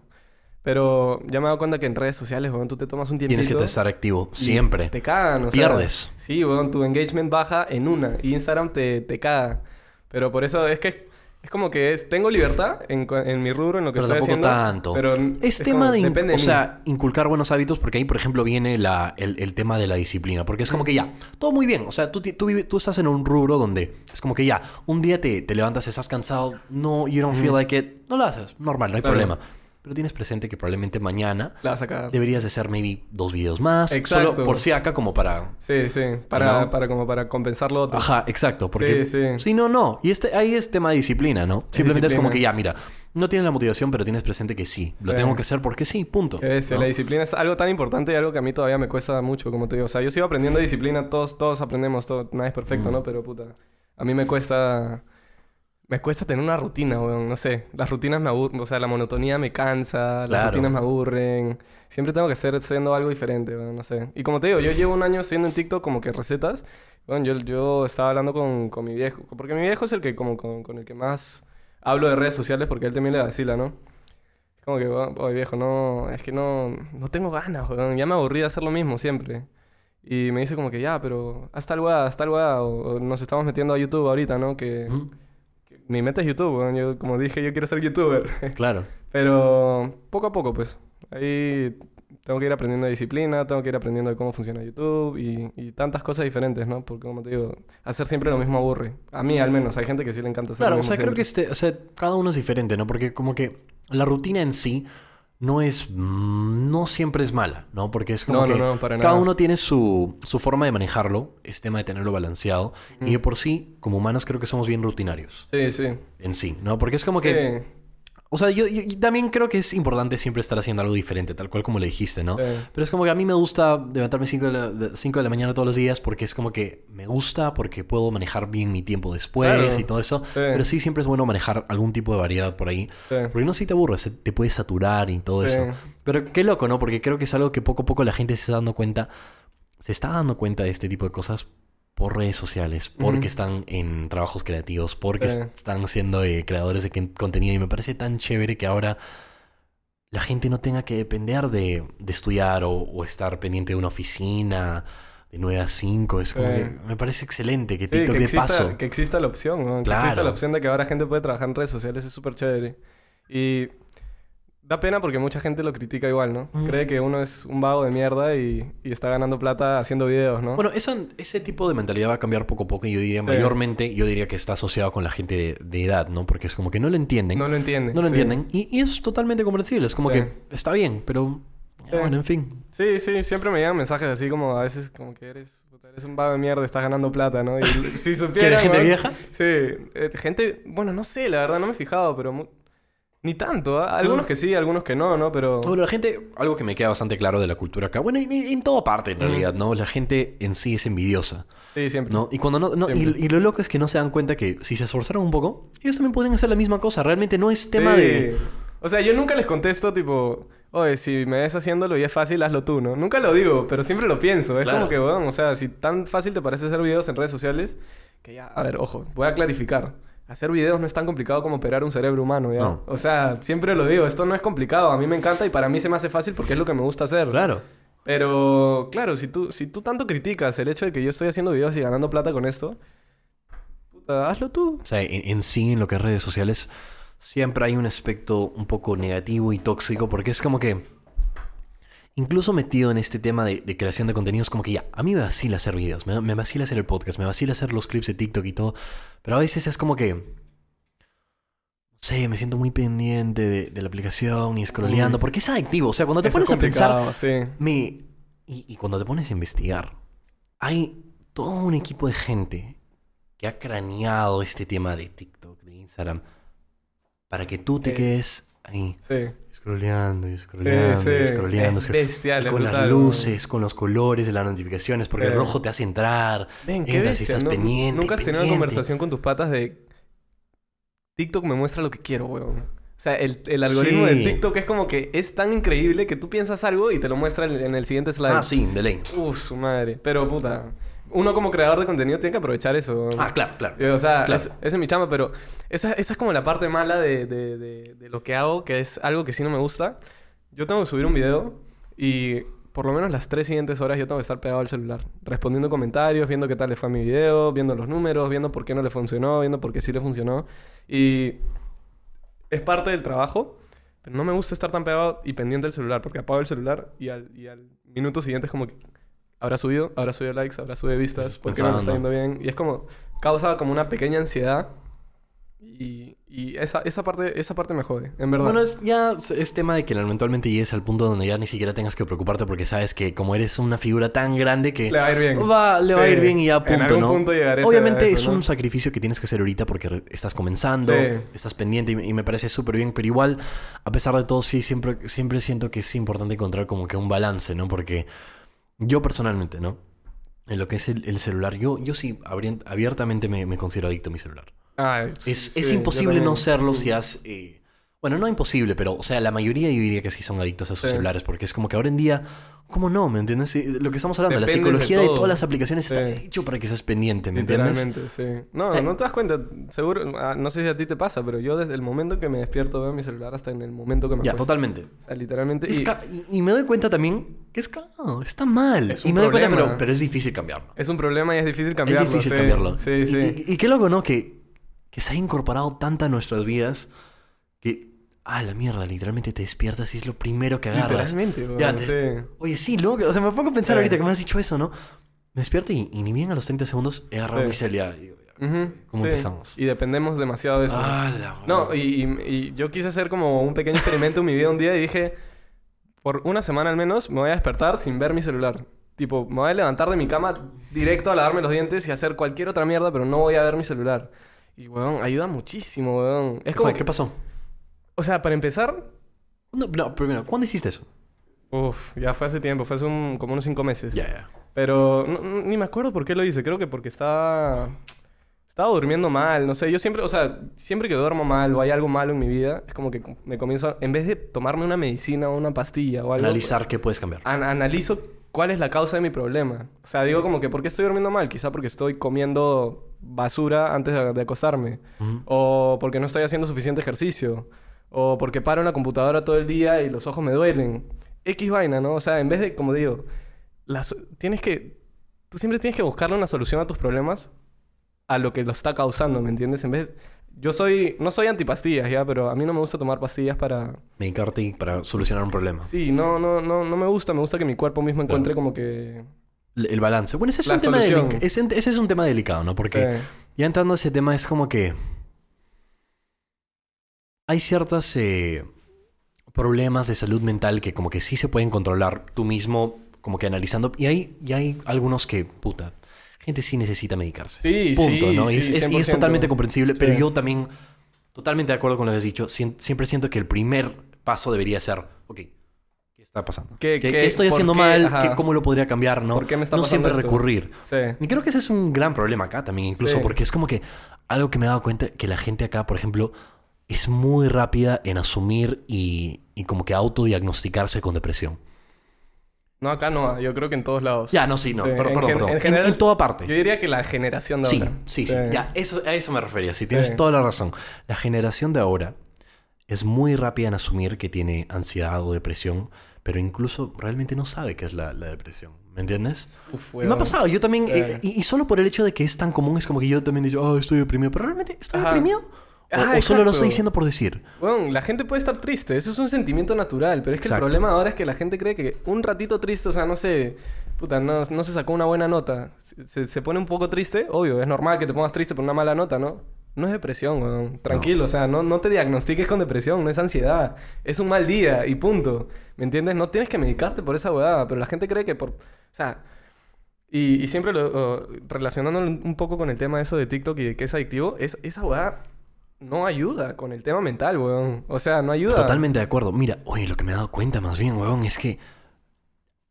Pero ya me he dado cuenta que en redes sociales, weón, tú te tomas un tiempito... Tienes que estar activo siempre. Te cagan, o sea, Pierdes. sí, weón, tu engagement baja en una y Instagram te, te caga. Pero por eso es que es como que es, tengo libertad en, en mi rubro, en lo que Pero estoy haciendo. tanto. Pero es, tema de, depende o sea, inculcar buenos hábitos porque ahí, por ejemplo, viene la, el, el tema de la disciplina. Porque es como que ya, todo muy bien. O sea, tú, tú, tú estás en un rubro donde es como que ya, un día te, te levantas, estás cansado, no, you don't feel like it, no lo haces, normal, no hay Claro. problema. Pero tienes presente que probablemente mañana La vas a cagar. deberías de hacer maybe dos videos más. Exacto. Solo por si acá como para... Sí, sí. Para, ¿No? para como para compensar lo otro. Ajá, exacto. Porque Sí, sí. sí, no, no. Y este, ahí es tema de disciplina, ¿no? Simplemente es como que ya, mira, no tienes la motivación, pero tienes presente que sí. Lo Sí. tengo que hacer porque sí, punto. ¿no? La disciplina es algo tan importante y algo que a mí todavía me cuesta mucho, como te digo. O sea, yo sigo aprendiendo disciplina, todos, todos aprendemos, todo, nada es perfecto, Mm. ¿no? Pero puta, a mí me cuesta... Me cuesta tener una rutina, weón, no sé. Las rutinas me aburren, o sea, la monotonía me cansa, las Claro. rutinas me aburren. Siempre tengo que estar haciendo algo diferente, weón, no sé. Y como te digo, yo llevo un año haciendo en TikTok como que recetas. Bueno, yo, yo estaba hablando con, con mi viejo, porque mi viejo es el que, como, con, con el que más hablo de redes sociales, porque él también le vacila, ¿no? Es como que, "Oh, oye viejo, no, es que no, no tengo ganas, weón. Ya me aburrí de hacer lo mismo siempre. Y me dice como que, ya, pero haz tal weá, haz tal weá. O, o nos estamos metiendo a YouTube ahorita, ¿no? Que. Mi meta es YouTube, weón. Yo, como dije, yo quiero ser YouTuber. [laughs] Claro. pero poco a poco, pues. Ahí tengo que ir aprendiendo de disciplina, tengo que ir aprendiendo de cómo funciona YouTube y, y tantas cosas diferentes, ¿no? Porque como te digo, hacer siempre lo mismo aburre. A mí al menos, hay gente que sí le encanta hacer Claro, lo o mismo sea, creo que siempre. este, o sea, cada uno es diferente, ¿no? Porque como que la rutina en sí no es, mm, no siempre es mala, ¿no? Porque es como No, no, que no, para cada nada. uno tiene su, su forma de manejarlo, es tema de tenerlo balanceado. Y de por sí, como humanos, creo que somos bien rutinarios Sí, sí. en sí, ¿no? Porque es como que, o sea, yo, yo- yo también creo que es importante siempre estar haciendo algo diferente, tal cual como le dijiste, ¿no? Pero es como que a mí me gusta levantarme 5 de, la, de- la mañana todos los días porque es como que me gusta, porque puedo manejar bien mi tiempo después Claro. y todo eso. Sí. Pero sí, siempre es bueno manejar algún tipo de variedad por ahí. sí. Porque no si te aburres, te puedes saturar y todo Sí. eso. Pero qué loco, ¿no? Porque creo que es algo que poco a poco la gente se está dando cuenta, se está dando cuenta de este tipo de cosas por redes sociales, porque están en trabajos creativos, porque Sí. están siendo eh, creadores de contenido y me parece tan chévere que ahora la gente no tenga que depender de, de estudiar o, o estar pendiente de una oficina de 9 a 5. Es como Sí. que me parece excelente que Sí, TikTok que de exista, paso. que exista la opción, ¿no? Que exista Claro. la opción de que ahora gente puede trabajar en redes sociales es súper chévere. Y da pena porque mucha gente lo critica igual, ¿no? Mm. Cree que uno es un vago de mierda y, y está ganando plata haciendo videos, ¿no? Bueno, esa- ese tipo de mentalidad va a cambiar poco a poco y yo diría Sí. mayormente, yo diría que está asociado con la gente de, de edad, ¿no? Porque es como que no lo entienden. no lo entienden. No lo sí. entienden. Y, y es totalmente comprensible. Es como Sí. que está bien, pero Sí. bueno, en fin. Sí, sí, siempre me llegan mensajes así como a veces como que eres, eres un vago de mierda, estás ganando plata, ¿no? Y [laughs] si supieran... ¿Quieres gente weón, vieja? Sí, eh, gente, bueno, no sé, la verdad no me he fijado, pero ni tanto, ¿ah? Algunos No. que sí, algunos que no, ¿no? Pero... Bueno, la gente, algo que me queda bastante claro de la cultura acá, bueno, en, en toda parte en Mm. realidad, ¿no? La gente en sí es envidiosa, Sí, siempre. ¿no? Y cuando no, no- y, lo loco es que no se dan cuenta que si se esforzaron un poco, ellos también pueden hacer la misma cosa. Realmente no es tema Sí. de... O sea, yo nunca les contesto tipo, oye, si me ves haciéndolo y es fácil, hazlo tú, ¿no? Nunca lo digo, pero siempre lo pienso. Es Claro. como que, bueno, o sea, si tan fácil te parece hacer videos en redes sociales, que ya, a ver, ojo, voy a clarificar. Hacer videos no es tan complicado como operar un cerebro humano, ¿ya? No. O sea, siempre lo digo, esto no es complicado. A mí me encanta y para mí se me hace fácil porque es lo que me gusta hacer. Claro. Pero, claro, si tú, si tú tanto criticas el hecho de que yo estoy haciendo videos y ganando plata con esto, puta, hazlo tú. O sea, en, en sí, en lo que es redes sociales, siempre hay un aspecto un poco negativo y tóxico, porque es como que, incluso metido en este tema de, de creación de contenidos, como que ya, a mí me vacila hacer videos, me, me vacila hacer el podcast, me vacila hacer los clips de TikTok y todo, pero a veces es como que, no sé, me siento muy pendiente de, de la aplicación y scrolleando, porque es adictivo, o sea, cuando te Eso pones a pensar, sí. me... Y, y cuando te pones a investigar, hay todo un equipo de gente que ha craneado este tema de TikTok, de Instagram, para que tú te quedes ahí, Sí. Scrolleando y Sí, scrolleando sí. y scrolleando. Es bestial, y con las brutal, luces, con los colores de las notificaciones, porque el Sí. rojo te hace entrar, Ven, qué entras y bestia, estás ¿no? pendiente. Nunca has tenido una conversación con tus patas de TikTok me muestra lo que quiero, weón. O sea, el, el algoritmo Sí. de TikTok es como que es tan increíble que tú piensas algo y te lo muestra en, en el siguiente slide. Ah, sí, de ley. Uf, su madre. Pero puta, uno como creador de contenido tiene que aprovechar eso. Ah, claro, claro. Eh, O sea, Claro. es- esa es mi chamba, pero esa, esa es como la parte mala de, de- de- de lo que hago, que es algo que sí no me gusta. Yo tengo que subir un video y por lo menos las tres siguientes horas yo tengo que estar pegado al celular, respondiendo comentarios, viendo qué tal le fue a mi video, viendo los números, viendo por qué no le funcionó, viendo por qué sí le funcionó. Y es parte del trabajo, pero no me gusta estar tan pegado y pendiente del celular, porque apago el celular y al, y al minuto siguiente es como que habrá subido, habrá subido likes, habrá subido vistas, porque no me está yendo bien. Y es como, causa como una pequeña ansiedad. Y, y esa, esa, parte, esa parte me jode, en verdad. Bueno, es, ya es, tema de que eventualmente llegues al punto donde ya ni siquiera tengas que preocuparte porque sabes que como eres una figura tan grande que Le va a ir bien. va- le va a Sí. ir bien y ya En punto, algún ¿no? punto llegaré a Obviamente eso, es ¿no? un sacrificio que tienes que hacer ahorita porque estás comenzando, Sí. estás pendiente y, me- y me parece súper bien, pero igual, a pesar de todo, sí, siempre, siempre siento que es importante encontrar como que un balance, ¿no? Porque yo personalmente, ¿no? En lo que es el, el celular, yo, yo sí abiertamente me, me considero adicto a mi celular. Ah, Es, es sí, yo imposible no serlo si has... eh, bueno, no imposible, pero, o sea, la mayoría yo diría que sí son adictos a sus Sí. celulares, porque es como que ahora en día, ¿cómo no? ¿Me entiendes? Sí, Lo que estamos hablando, la Dependes de psicología de, todo. todas las aplicaciones está Sí. hecho para que seas pendiente, ¿me entiendes? Sí. No, no te das cuenta. Seguro, ah, no sé si a ti te pasa, pero yo desde el momento que me despierto veo mi celular hasta en el momento que me Ya, acuesto. totalmente. O sea, literalmente. Y y, y me doy cuenta también que es cagado, está mal. Es y un me doy cuenta, problema. pero, pero es difícil cambiarlo. es un problema y es difícil cambiarlo. es difícil cambiarlo. Sí, Y- sí. Y, y qué loco, ¿no? Que, que se ha incorporado tanta a nuestras vidas ah, la mierda, literalmente te despiertas y es lo primero que agarras. Literalmente, weón, Ya, te- sí. Oye, sí, loco. O sea, me pongo a pensar Sí. ahorita que me has dicho eso, ¿no? Me despierto y, y ni bien a los 30 segundos he agarrado Sí. mi. Y digo, ya, Ujú, ¿Cómo sí. empezamos? Y dependemos demasiado de eso. Ah, la No, y, y- y yo quise hacer como un pequeño experimento en mi vida un día y dije, por una semana al menos, me voy a despertar sin ver mi celular. Tipo, me voy a levantar de mi cama directo a lavarme los dientes y hacer cualquier otra mierda, pero no voy a ver mi celular. Y, weón, ayuda muchísimo, weón. Es ¿Qué como... fue? que- ¿Qué pasó? O sea, para empezar... No, no, primero, ¿cuándo hiciste eso? Uf, ya fue hace tiempo, fue hace un- como unos cinco meses. Ya, ya. Pero no- no- ni me acuerdo por qué lo hice. Creo que porque estaba... Estaba durmiendo mal, no sé. Yo siempre, o sea, siempre que duermo mal o hay algo malo en mi vida, es como que me comienzo... a- en vez de tomarme una medicina o una pastilla o algo... Analizar qué puedes cambiar. an- analizo cuál es la causa de mi problema. O sea, digo como que ¿por qué estoy durmiendo mal? Quizá porque estoy comiendo basura antes de, acostarme. O porque no estoy haciendo suficiente ejercicio. O porque paro en la computadora todo el día y los ojos me duelen. X vaina, ¿no? O sea, en vez de, como digo, la so- tienes que... Tú siempre tienes que buscarle una solución a tus problemas a lo que lo está causando, ¿me entiendes? En vez... Yo soy... No soy antipastillas, ¿ya? Pero a mí no me gusta tomar pastillas para... Medicarte para solucionar un problema. Sí, no, no, no, no me gusta. Me gusta que mi cuerpo mismo encuentre como que... El balance. Bueno, ese es, La un tema ese, ese es un tema delicado, ¿no? Porque Sí. ya entrando a ese tema es como que... Hay ciertos eh, problemas de salud mental que como que sí se pueden controlar tú mismo, como que analizando. Y hay, y hay algunos que, puta, gente sí necesita medicarse. Sí, Punto, sí, ¿no? Y sí, es, es- y es 100%. totalmente comprensible, pero yo también, totalmente de acuerdo con lo que has dicho, siempre siento que el primer paso debería ser, ok, ¿qué está pasando? ¿Qué- ¿Qué, qué- qué estoy haciendo qué? mal? Ajá. ¿Qué- ¿Cómo lo podría cambiar? No, ¿Por qué me está no siempre esto? recurrir. Sí. Y creo que ese es un gran problema acá también, incluso porque es como que algo que me he dado cuenta que la gente acá, por ejemplo, es muy rápida en asumir y, y como que autodiagnosticarse con depresión. No, acá no. Yo creo que en todos lados. Ya, no, sí, no, Sí, perdón, en perdón, gen- perdón. en En- general, en toda parte. Yo diría que la generación de Sí, ahora. sí, sí, Ya, eso, a eso me refería. Sí, tienes Sí. toda la razón. La generación de ahora es muy rápida en asumir que tiene ansiedad o depresión, pero incluso realmente no sabe qué es la, la depresión. ¿Me entiendes? Uf, Y me ha pasado. Yo también... Sí. eh, y, y solo por el hecho de que es tan común, es como que yo también digo, oh, estoy deprimido. Pero realmente, ¿estoy Ajá. deprimido? O, Ajá, o solo lo estoy diciendo por decir. Bueno, la gente puede estar triste. Eso es un sentimiento natural. Pero es que Exacto. el problema ahora es que la gente cree que un ratito triste, o sea, no sé... Puta, no, no se sacó una buena nota. Se, se- pone un poco triste. Obvio, es normal que te pongas triste por una mala nota, ¿no? No es depresión, weón. Tranquilo, o sea, no, no te diagnostiques con depresión. No es ansiedad. Es un mal día y punto. ¿Me entiendes? No tienes que medicarte por esa huevada. Pero la gente cree que por... O sea... Y, y siempre lo, o, relacionándolo un poco con el tema de eso de TikTok y de que es adictivo, es, esa weá no ayuda con el tema mental, weón. O sea, no ayuda. Totalmente de acuerdo. Mira, oye, lo que me he dado cuenta más bien, weón, es que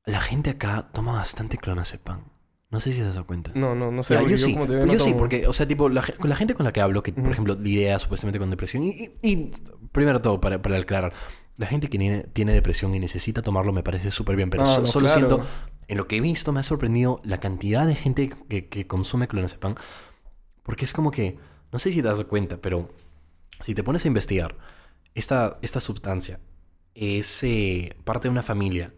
la gente acá toma bastante clonazepam. No sé si te has dado cuenta. No, no, no sé. Ya, yo sí, como te veo, yo sí, porque, o sea, tipo, la, con la gente con la que hablo, que, por Ujú. ejemplo, lidia supuestamente con depresión, y, y- y primero todo, para, para aclarar, la gente que tiene, tiene depresión y necesita tomarlo me parece súper bien, pero No, so- no, solo claro. siento, en lo que he visto me ha sorprendido la cantidad de gente que, que consume clonazepam, porque es como que, no sé si te das cuenta, pero si te pones a investigar, esta, esta sustancia es eh, parte de una familia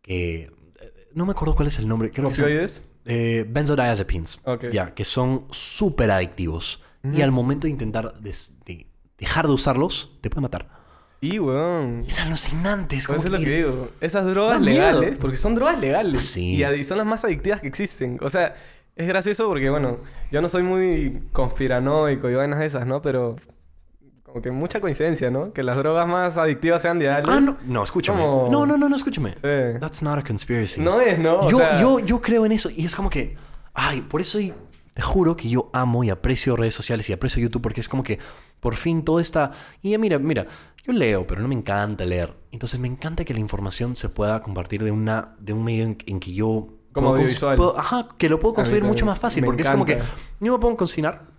que... eh, No me acuerdo cuál es el nombre. Creo que se- ¿Opioides? eh, benzodiazepines. Ok. Ya, que son súper adictivos. Y Ujú. al momento de intentar des- de dejar de usarlos, te puede matar. Sí, weón. Es alucinante. Es como eso es lo que- que digo. Esas drogas miedo. legales, porque son drogas legales. Sí. Y son las más adictivas que existen. O sea, es gracioso porque, bueno, yo no soy muy conspiranoico y vainas esas, ¿no? Pero como que mucha coincidencia, ¿no? Que las drogas más adictivas sean legales. Ah, no, no, escúchame. Como- No, no, no, no, escúchame. Sí. That's not a conspiracy. No es, ¿no? O yo, sea- yo, yo creo en eso. Y es como que. Ay, por eso y- te juro que yo amo y aprecio redes sociales y aprecio YouTube porque es como que por fin todo está. Y ya mira, mira, yo leo, pero no me encanta leer. Entonces me encanta que la información se pueda compartir de una, de un medio en, en que yo. Como puedo audiovisual. puedo- ajá, que lo puedo consumir mucho más fácil. Me porque es como que yo me a cocinar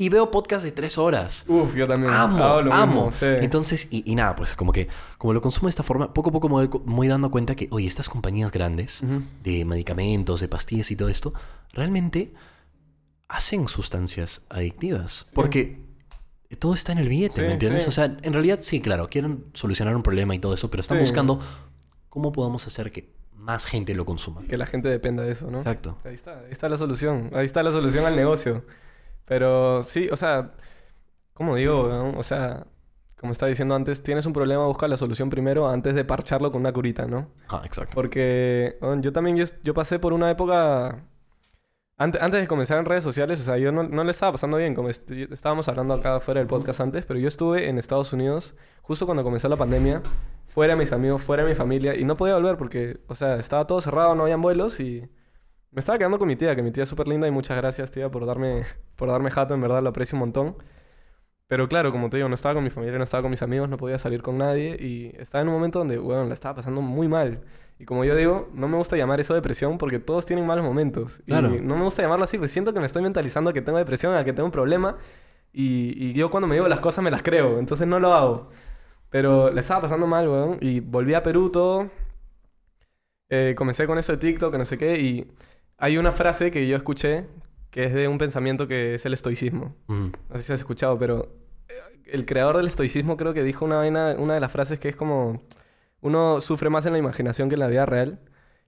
y veo podcast de tres horas. Uf, yo también. Amo, lo amo. mismo, sí. Entonces, y, y nada, pues como que como lo consumo de esta forma, poco a poco me voy, me voy dando cuenta que, oye, estas compañías grandes de medicamentos, de pastillas y todo esto, realmente hacen sustancias adictivas. Porque todo está en el billete, Sí, ¿me entiendes? O sea, en realidad sí, claro, quieren solucionar un problema y todo eso, pero están buscando cómo podemos hacer que más gente lo consuma. Que la gente dependa de eso, ¿no? Exacto. Ahí está, ahí está la solución. Ahí está la solución al negocio. Pero sí, o sea, ¿cómo digo? O sea, como estaba diciendo antes, tienes un problema, busca la solución primero antes de parcharlo con una curita, ¿no? Ah, exacto. Porque bueno, yo también, yo, yo pasé por una época... Antes, antes de comenzar en redes sociales, o sea, yo no, no le estaba pasando bien, como est- estábamos hablando acá fuera del podcast antes, pero yo estuve en Estados Unidos justo cuando comenzó la pandemia, fuera de mis amigos, fuera de mi familia, y no podía volver porque, o sea, estaba todo cerrado, no habían vuelos y me estaba quedando con mi tía, que mi tía es súper linda y muchas gracias, tía, por darme, por darme jato, en verdad lo aprecio un montón. Pero claro, como te digo, no estaba con mi familia, no estaba con mis amigos, no podía salir con nadie y estaba en un momento donde, bueno, la estaba pasando muy mal. Y como yo digo, no me gusta llamar eso depresión porque todos tienen malos momentos. Claro. Y no me gusta llamarlo así, pues siento que me estoy mentalizando a que tengo depresión, a que tengo un problema. Y, y yo cuando me digo las cosas me las creo, entonces no lo hago. Pero le estaba pasando mal, weón. Y volví a Perú todo. Eh, comencé con eso de TikTok, no sé qué. Y hay una frase que yo escuché que es de un pensamiento que es el estoicismo. Mm. No sé si has escuchado, pero eh, el creador del estoicismo creo que dijo una vaina, una de las frases que es como uno sufre más en la imaginación que en la vida real.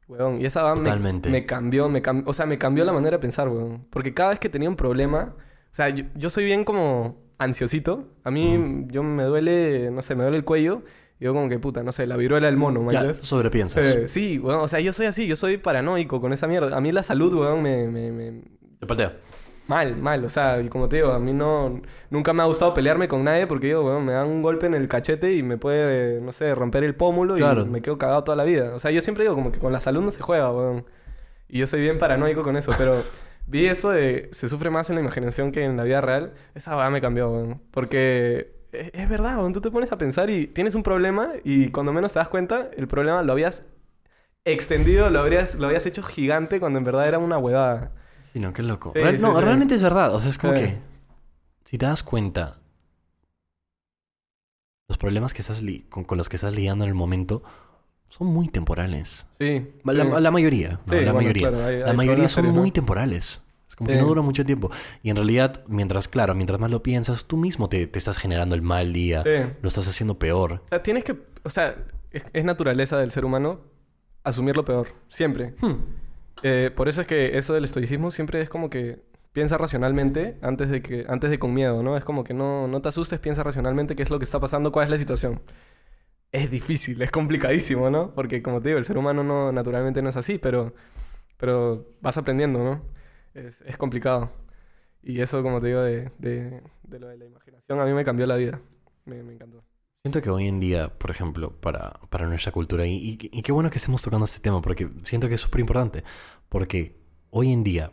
Weón, y esa va me, me cambió, me cam- o sea, me cambió la manera de pensar, weón. Porque cada vez que tenía un problema, o sea, yo, yo soy bien como ansiosito. A mí, yo me duele, no sé, me duele el cuello. Y yo como que, puta, no sé, la viruela del mono, ¿me Ya, sobrepiensas. Eh, sí, weón, o sea, yo soy así, yo soy paranoico con esa mierda. A mí la salud, weón, me, me, me, Te paltea. Mal, mal, o sea, y como te digo, a mí no... Nunca me ha gustado pelearme con nadie porque digo, bueno, me dan un golpe en el cachete y me puede, no sé, romper el pómulo y Claro. me quedo cagado toda la vida. O sea, yo siempre digo como que con la salud no se juega, weón. Y yo soy bien paranoico con eso, pero vi eso de se sufre más en la imaginación que en la vida real. Esa va me cambió, weón. Porque es, es verdad, weón, tú te pones a pensar y tienes un problema y cuando menos te das cuenta, el problema lo habías extendido, lo, habrías, lo habías hecho gigante cuando en verdad era una huevada. Sí, no, qué loco. Sí, Real- sí, no, sí. realmente es verdad. O sea, es como Sí. que... Si te das cuenta... Los problemas que estás li- con, con los que estás lidiando en el momento son muy temporales. Sí. La, mayoría, la bueno, mayoría. claro, hay- la hay mayoría son muy ¿no? temporales. Como que no dura mucho tiempo. Y en realidad, mientras, claro, mientras más lo piensas, tú mismo te, te estás generando el mal día. Sí. Lo estás haciendo peor. O sea, tienes que... O sea, es, es naturaleza del ser humano asumir lo peor. Siempre. Hmm. Eh, por eso es que eso del estoicismo siempre es como que piensa racionalmente antes de que antes de con miedo, ¿no? Es como que no, no te asustes, piensa racionalmente qué es lo que está pasando, cuál es la situación. Es difícil, es complicadísimo, ¿no? Porque como te digo, el ser humano no naturalmente no es así, pero pero vas aprendiendo, ¿no? Es, es complicado. Y eso, como te digo, de, de, de lo de la imaginación, a mí me cambió la vida. Me, me encantó. Siento que hoy en día, por ejemplo, para, para nuestra cultura, y, y- y qué bueno que estemos tocando este tema, porque siento que es súper importante, porque hoy en día,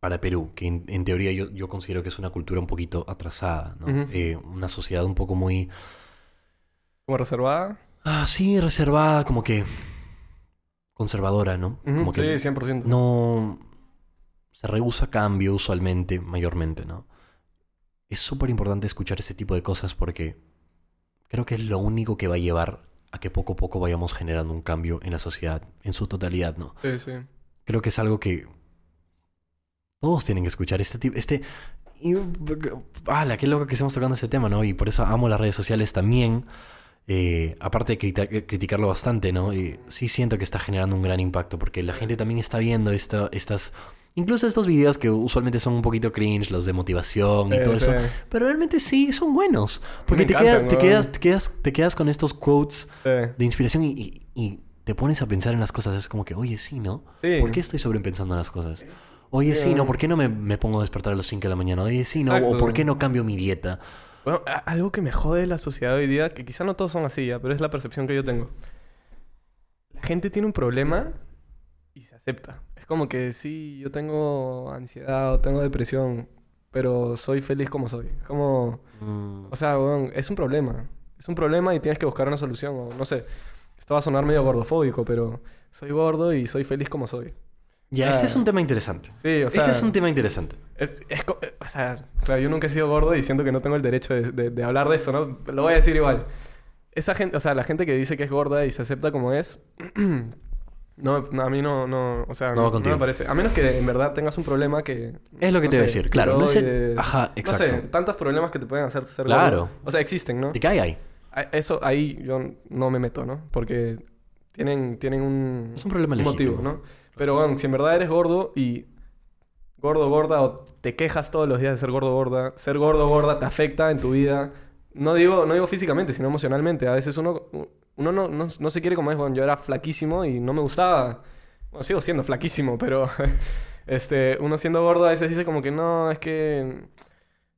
para Perú, que en, en teoría yo, yo considero que es una cultura un poquito atrasada, ¿no? Eh, una sociedad un poco muy, Como reservada. ah, sí, reservada, como que conservadora, ¿no? Ujú, Como que sí, 100%. no se rehúsa cambio usualmente, mayormente, ¿no? Es súper importante escuchar este tipo de cosas porque creo que es lo único que va a llevar a que poco a poco vayamos generando un cambio en la sociedad, en su totalidad, ¿no? Sí, sí. Creo que es algo que todos tienen que escuchar. Este tipo, este... ¡Hala! Qué loco que estemos tocando este tema, ¿no? Y por eso amo las redes sociales también. Eh, aparte de criti- criticarlo bastante, ¿no? Eh, sí siento que está generando un gran impacto porque la gente también está viendo esta- estas... Incluso estos videos que usualmente son un poquito cringe, los de motivación y todo sí. eso. Pero realmente sí, son buenos. Porque te, encantan, queda- te, weón. quedas, te, quedas, te quedas con estos quotes Sí. de inspiración y, y- y te pones a pensar en las cosas. Es como que, oye, sí, ¿no? ¿Por qué estoy sobrepensando en las cosas? Oye, Sí, ¿no? ¿Por qué no me, me pongo a despertar a las 5 de la mañana? Oye, sí, ¿no? Exacto. ¿O por qué no cambio mi dieta? Bueno, algo que me jode de la sociedad hoy día, que quizá no todos son así, ya, pero es la percepción que yo tengo. La gente tiene un problema y se acepta. Como que sí, yo tengo ansiedad o tengo depresión, pero soy feliz como soy. Es Como, Mm, o sea, es un problema. Es un problema y tienes que buscar una solución. O no sé, esto va a sonar medio gordofóbico, pero soy gordo y soy feliz como soy. ya, Ah. este es un tema interesante. Sí, o sea, este es un tema interesante. es, es o sea, claro, yo nunca he sido gordo y siento que no tengo el derecho de, de- de hablar de esto, ¿no? Lo voy a decir igual. Esa gente, o sea, la gente que dice que es gorda y se acepta como es, [clears throat] no, no, a mí no, no, o sea, No me parece. A menos que en verdad tengas un problema que... Es lo que te iba a decir, claro, no es el- Ajá, exacto. No sé, tantos problemas que te pueden hacer ser Claro. gordo. O sea, existen, ¿no? ¿Te cae ahí? A- Eso ahí yo no me meto, ¿no? Porque tienen, tienen un, Es un problema motivo, legítimo. ¿no? Pero bueno, si en verdad eres gordo y gordo gorda o te quejas todos los días de ser gordo gorda, ser gordo gorda te afecta en tu vida No digo, no digo físicamente, sino emocionalmente. A veces uno, uno no, no, no se quiere como es. Bueno, yo era flaquísimo y no me gustaba. Bueno, sigo siendo flaquísimo, pero [laughs] este, uno siendo gordo a veces dice como que no, es que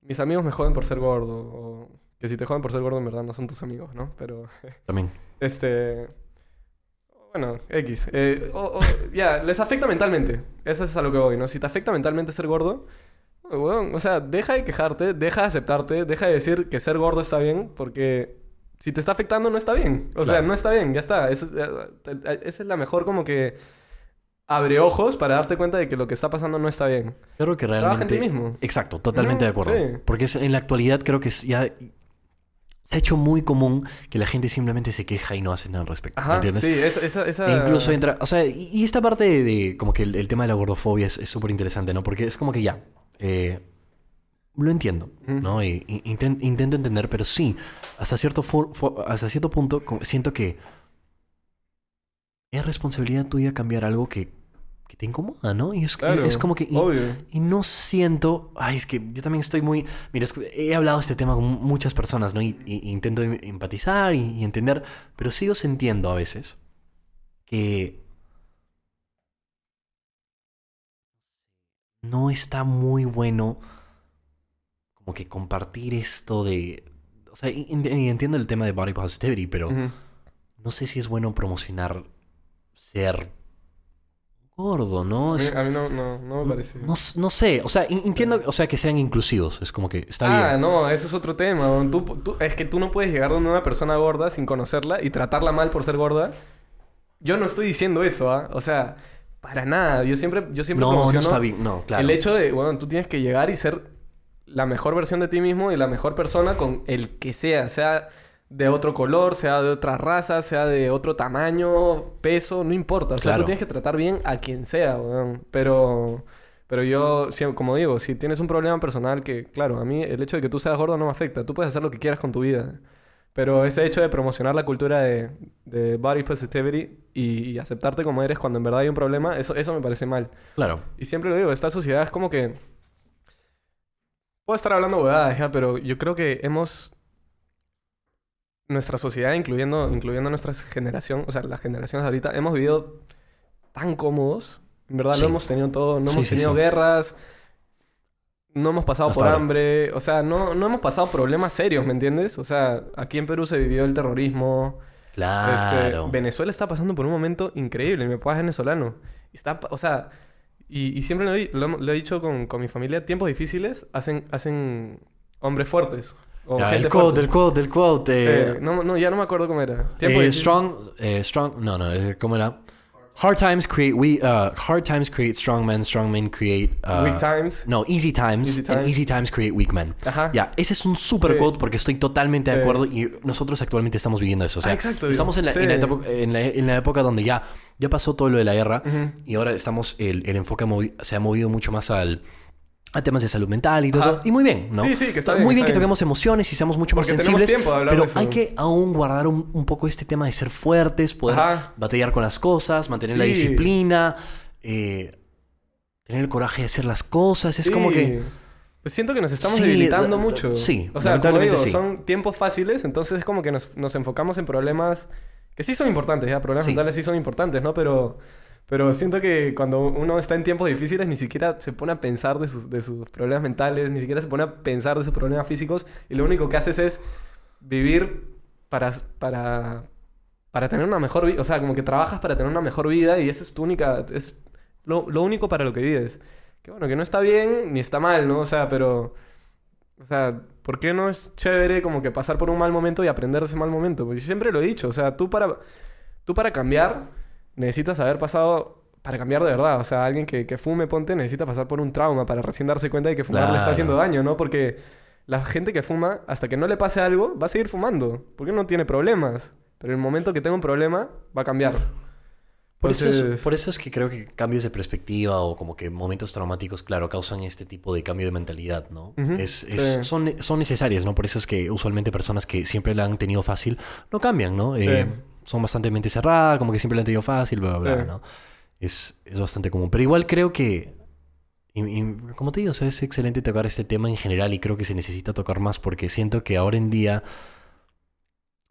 mis amigos me joden por ser gordo. O que si te joden por ser gordo en verdad no son tus amigos, ¿no? Pero [laughs] También. este... Bueno, X. Eh, ya, les afecta mentalmente. Eso es a lo que voy, ¿no? Si te afecta mentalmente ser gordo, o sea, deja de quejarte, deja de aceptarte, deja de decir que ser gordo está bien, porque si te está afectando no está bien. O sea, no está bien, ya está. Eso- eh, esa es la mejor como que abre ojos para darte cuenta de que lo que está pasando no está bien. Creo que Trabaja en realmente... ti mismo. Exacto, totalmente Ujú, de acuerdo. sí. Porque es- en la actualidad creo que es ya... Se ha hecho muy común que la gente simplemente se queja y no hace nada al respecto. ¿me Ajá, entiendes? sí, esa... E incluso entra, o sea, y, y esta parte de, de como que el, el tema de la gordofobia es es súper interesante, ¿no? Porque es como que ya, eh, lo entiendo. ¿no? Y, y inten- intento entender, pero sí, hasta cierto, hasta cierto punto siento que es responsabilidad tuya cambiar algo que, que te incomoda, ¿no? Y es, Claro, es como que... y- obvio. y no siento, ay, es que yo también estoy muy, mira, es he hablado de este tema con muchas personas, ¿no? Y, intento em- empatizar y, y entender, pero sigo sintiendo a veces que no está muy bueno como que compartir esto de, o sea, y- entiendo el tema de body positivity, pero Ujú. no sé si es bueno promocionar ser gordo, ¿no? A mí, Es- a mí no, no, no me parece. no, no sé, o sea, entiendo, o sea, que sean inclusivos, es como que está ah, bien. no, eso es otro tema. Tú, tú- es que tú no puedes llegar donde una persona gorda sin conocerla y tratarla mal por ser gorda. Yo no estoy diciendo eso, ¿ah? O sea, para nada. Yo siempre, yo siempre No, no está bien, no, claro. el hecho de, bueno, tú tienes que llegar y ser la mejor versión de ti mismo y la mejor persona con el que sea, sea de otro color, sea de otra raza, sea de otro tamaño, peso, no importa. O sea, Claro. tú tienes que tratar bien a quien sea, weón. Pero, pero yo, sí, como digo, si tienes un problema personal que, claro, a mí el hecho de que tú seas gordo no me afecta. Tú puedes hacer lo que quieras con tu vida. Pero ese hecho de promocionar la cultura de, de body positivity y, y aceptarte como eres cuando en verdad hay un problema, eso, eso me parece mal. Claro. Y siempre lo digo, esta sociedad es como que... Puedo estar hablando huevadas, ya, pero yo creo que hemos... Nuestra sociedad, incluyendo, incluyendo nuestra generación, o sea, las generaciones ahorita, hemos vivido tan cómodos. En verdad Sí. lo hemos tenido todo. No Sí, hemos tenido sí. guerras. No hemos pasado Hasta por ahora. hambre. O sea, no, no hemos pasado problemas serios, ¿me entiendes? O sea, aquí en Perú se vivió el terrorismo. Este, Claro. Venezuela está pasando por un momento increíble. Mi papá es venezolano. Está, o sea, y, y siempre lo he, lo, hemos- lo he dicho con, con mi familia, tiempos difíciles hacen, hacen hombres fuertes. O Ya, el quote, el quote, el quote. eh, Eh, no, no, ya no me acuerdo cómo era. eh, strong, eh, strong, no, no, ¿cómo era? Hard times create we, uh, hard times create strong men, strong men create uh, Weak times. No, easy times, Easy and times. easy times create weak men. Ajá. Ya, ese es un super Sí. quote porque estoy totalmente de Sí. acuerdo y nosotros actualmente estamos viviendo eso. O sea, Ah, exacto, estamos en la, sí. en, la época, en, la, en la época donde ya, ya pasó todo lo de la guerra y ahora estamos, el, el enfoque movi- se ha movido mucho más al, a temas de salud mental y todo Ajá. eso. Y muy bien, ¿no? Sí, sí, que está bien, Muy bien que bien. toquemos emociones y seamos mucho más Porque sensibles. tiempo de hablar pero de eso. hay que aún guardar un, un poco este tema de ser fuertes, poder Ajá. batallar con las cosas, mantener la disciplina, eh, tener el coraje de hacer las cosas. Es como que... Pues siento que nos estamos Sí, debilitando mucho. sí, O sea, como digo, sí. son tiempos fáciles, entonces es como que nos, nos enfocamos en problemas que sí son importantes, ya, problemas mentales sí son importantes, ¿no? Pero, pero siento que cuando uno está en tiempos difíciles ni siquiera se pone a pensar de sus, de sus problemas mentales, ni siquiera se pone a pensar de sus problemas físicos, y lo único que haces es vivir para, para, para tener una mejor vida, o sea, como que trabajas para tener una mejor vida y esa es tu única, es lo, lo único para lo que vives. Que bueno, que no está bien ni está mal, ¿no? O sea, pero... O sea, ¿por qué no es chévere como que pasar por un mal momento y aprender de ese mal momento? Porque siempre lo he dicho, o sea, tú para, tú para cambiar necesitas haber pasado, para cambiar de verdad, o sea, alguien que, que fume, ponte, necesita pasar por un trauma para recién darse cuenta de que fumar le está haciendo daño, ¿no? Porque la gente que fuma, hasta que no le pase algo, va a seguir fumando, porque no tiene problemas. Pero en el momento que tenga un problema, va a cambiar. Por, eso es, por eso es que creo que cambios de perspectiva o como que momentos traumáticos, claro, causan este tipo de cambio de mentalidad, ¿no? Ujú, es, es- sí. son, son necesarias, ¿no? Por eso es que usualmente personas que siempre la han tenido fácil no cambian, ¿no? Eh, son bastante mente cerrada, como que siempre la han tenido fácil, bla, bla, bla. ¿no? Es, es bastante común. Pero igual creo que Y, y como te digo, o sea, es excelente tocar este tema en general y creo que se necesita tocar más porque siento que ahora en día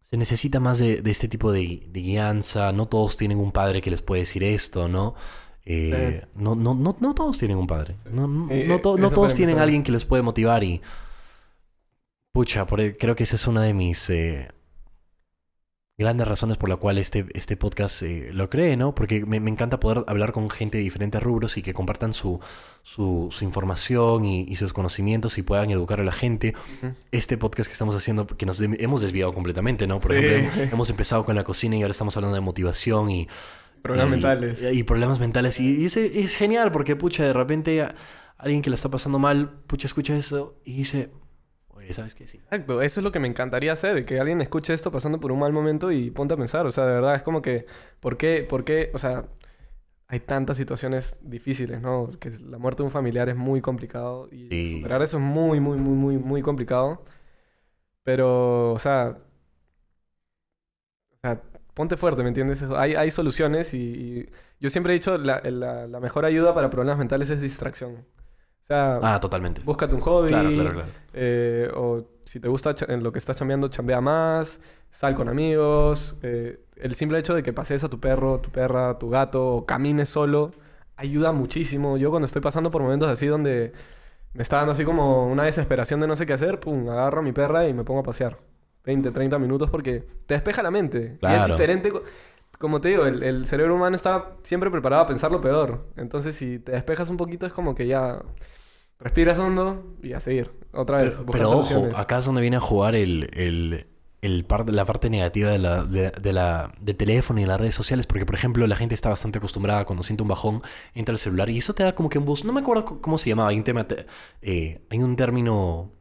se necesita más de, de este tipo de, de guianza. No todos tienen un padre que les puede decir esto, ¿no? Eh, no, no, no, no todos tienen un padre. No, no, Eh, no to- no eso todos tienen alguien que les puede motivar y... Pucha, por- e, creo que esa es una de mis eh, grandes razones por la cual este, este podcast eh, lo cree, ¿no? Porque me, me encanta poder hablar con gente de diferentes rubros y que compartan su, su, su información y, y sus conocimientos y puedan educar a la gente. Este podcast que estamos haciendo, que nos de- hemos desviado completamente, ¿no? Por Sí. ejemplo, hem- [laughs] hemos empezado con la cocina y ahora estamos hablando de motivación y... Problemas y- mentales. Y, y problemas mentales. Y, es, es genial porque, pucha, de repente alguien que la está pasando mal, pucha, escucha eso y dice, oye, ¿sabes qué? Sí. Exacto, eso es lo que me encantaría hacer, que alguien escuche esto pasando por un mal momento y ponte a pensar, o sea, de verdad, es como que, ¿por qué, por qué, o sea, hay tantas situaciones difíciles, ¿no? Que la muerte de un familiar es muy complicado y Sí. superar eso es muy, muy, muy, muy, muy complicado, pero, o sea, o sea, ponte fuerte, ¿me entiendes? Hay, hay soluciones y, y yo siempre he dicho, la, la, la mejor ayuda para problemas mentales es distracción. O sea, Ah, totalmente. búscate un hobby, Claro, claro, claro. eh, o si te gusta en lo que estás chambeando, chambea más, sal con amigos. eh, el simple hecho de que pasees a tu perro, tu perra, tu gato, o camines solo, ayuda muchísimo. Yo cuando estoy pasando por momentos así donde me está dando así como una desesperación de no sé qué hacer, pum, agarro a mi perra y me pongo a pasear. 20, 30 minutos porque te despeja la mente. Y es Claro. diferente. Co- Como te digo, el, el cerebro humano está siempre preparado a pensar lo peor. Entonces, si te despejas un poquito, es como que ya respiras hondo y a seguir. Otra vez. Pero, pero ojo, acá es donde viene a jugar el, el, el par- la parte negativa de la, de, de la, del teléfono y de las redes sociales. Porque, por ejemplo, la gente está bastante acostumbrada cuando siente un bajón, entra al celular y eso te da como que un boost. No me acuerdo cómo se llamaba. Hay un tema, te- eh, hay un término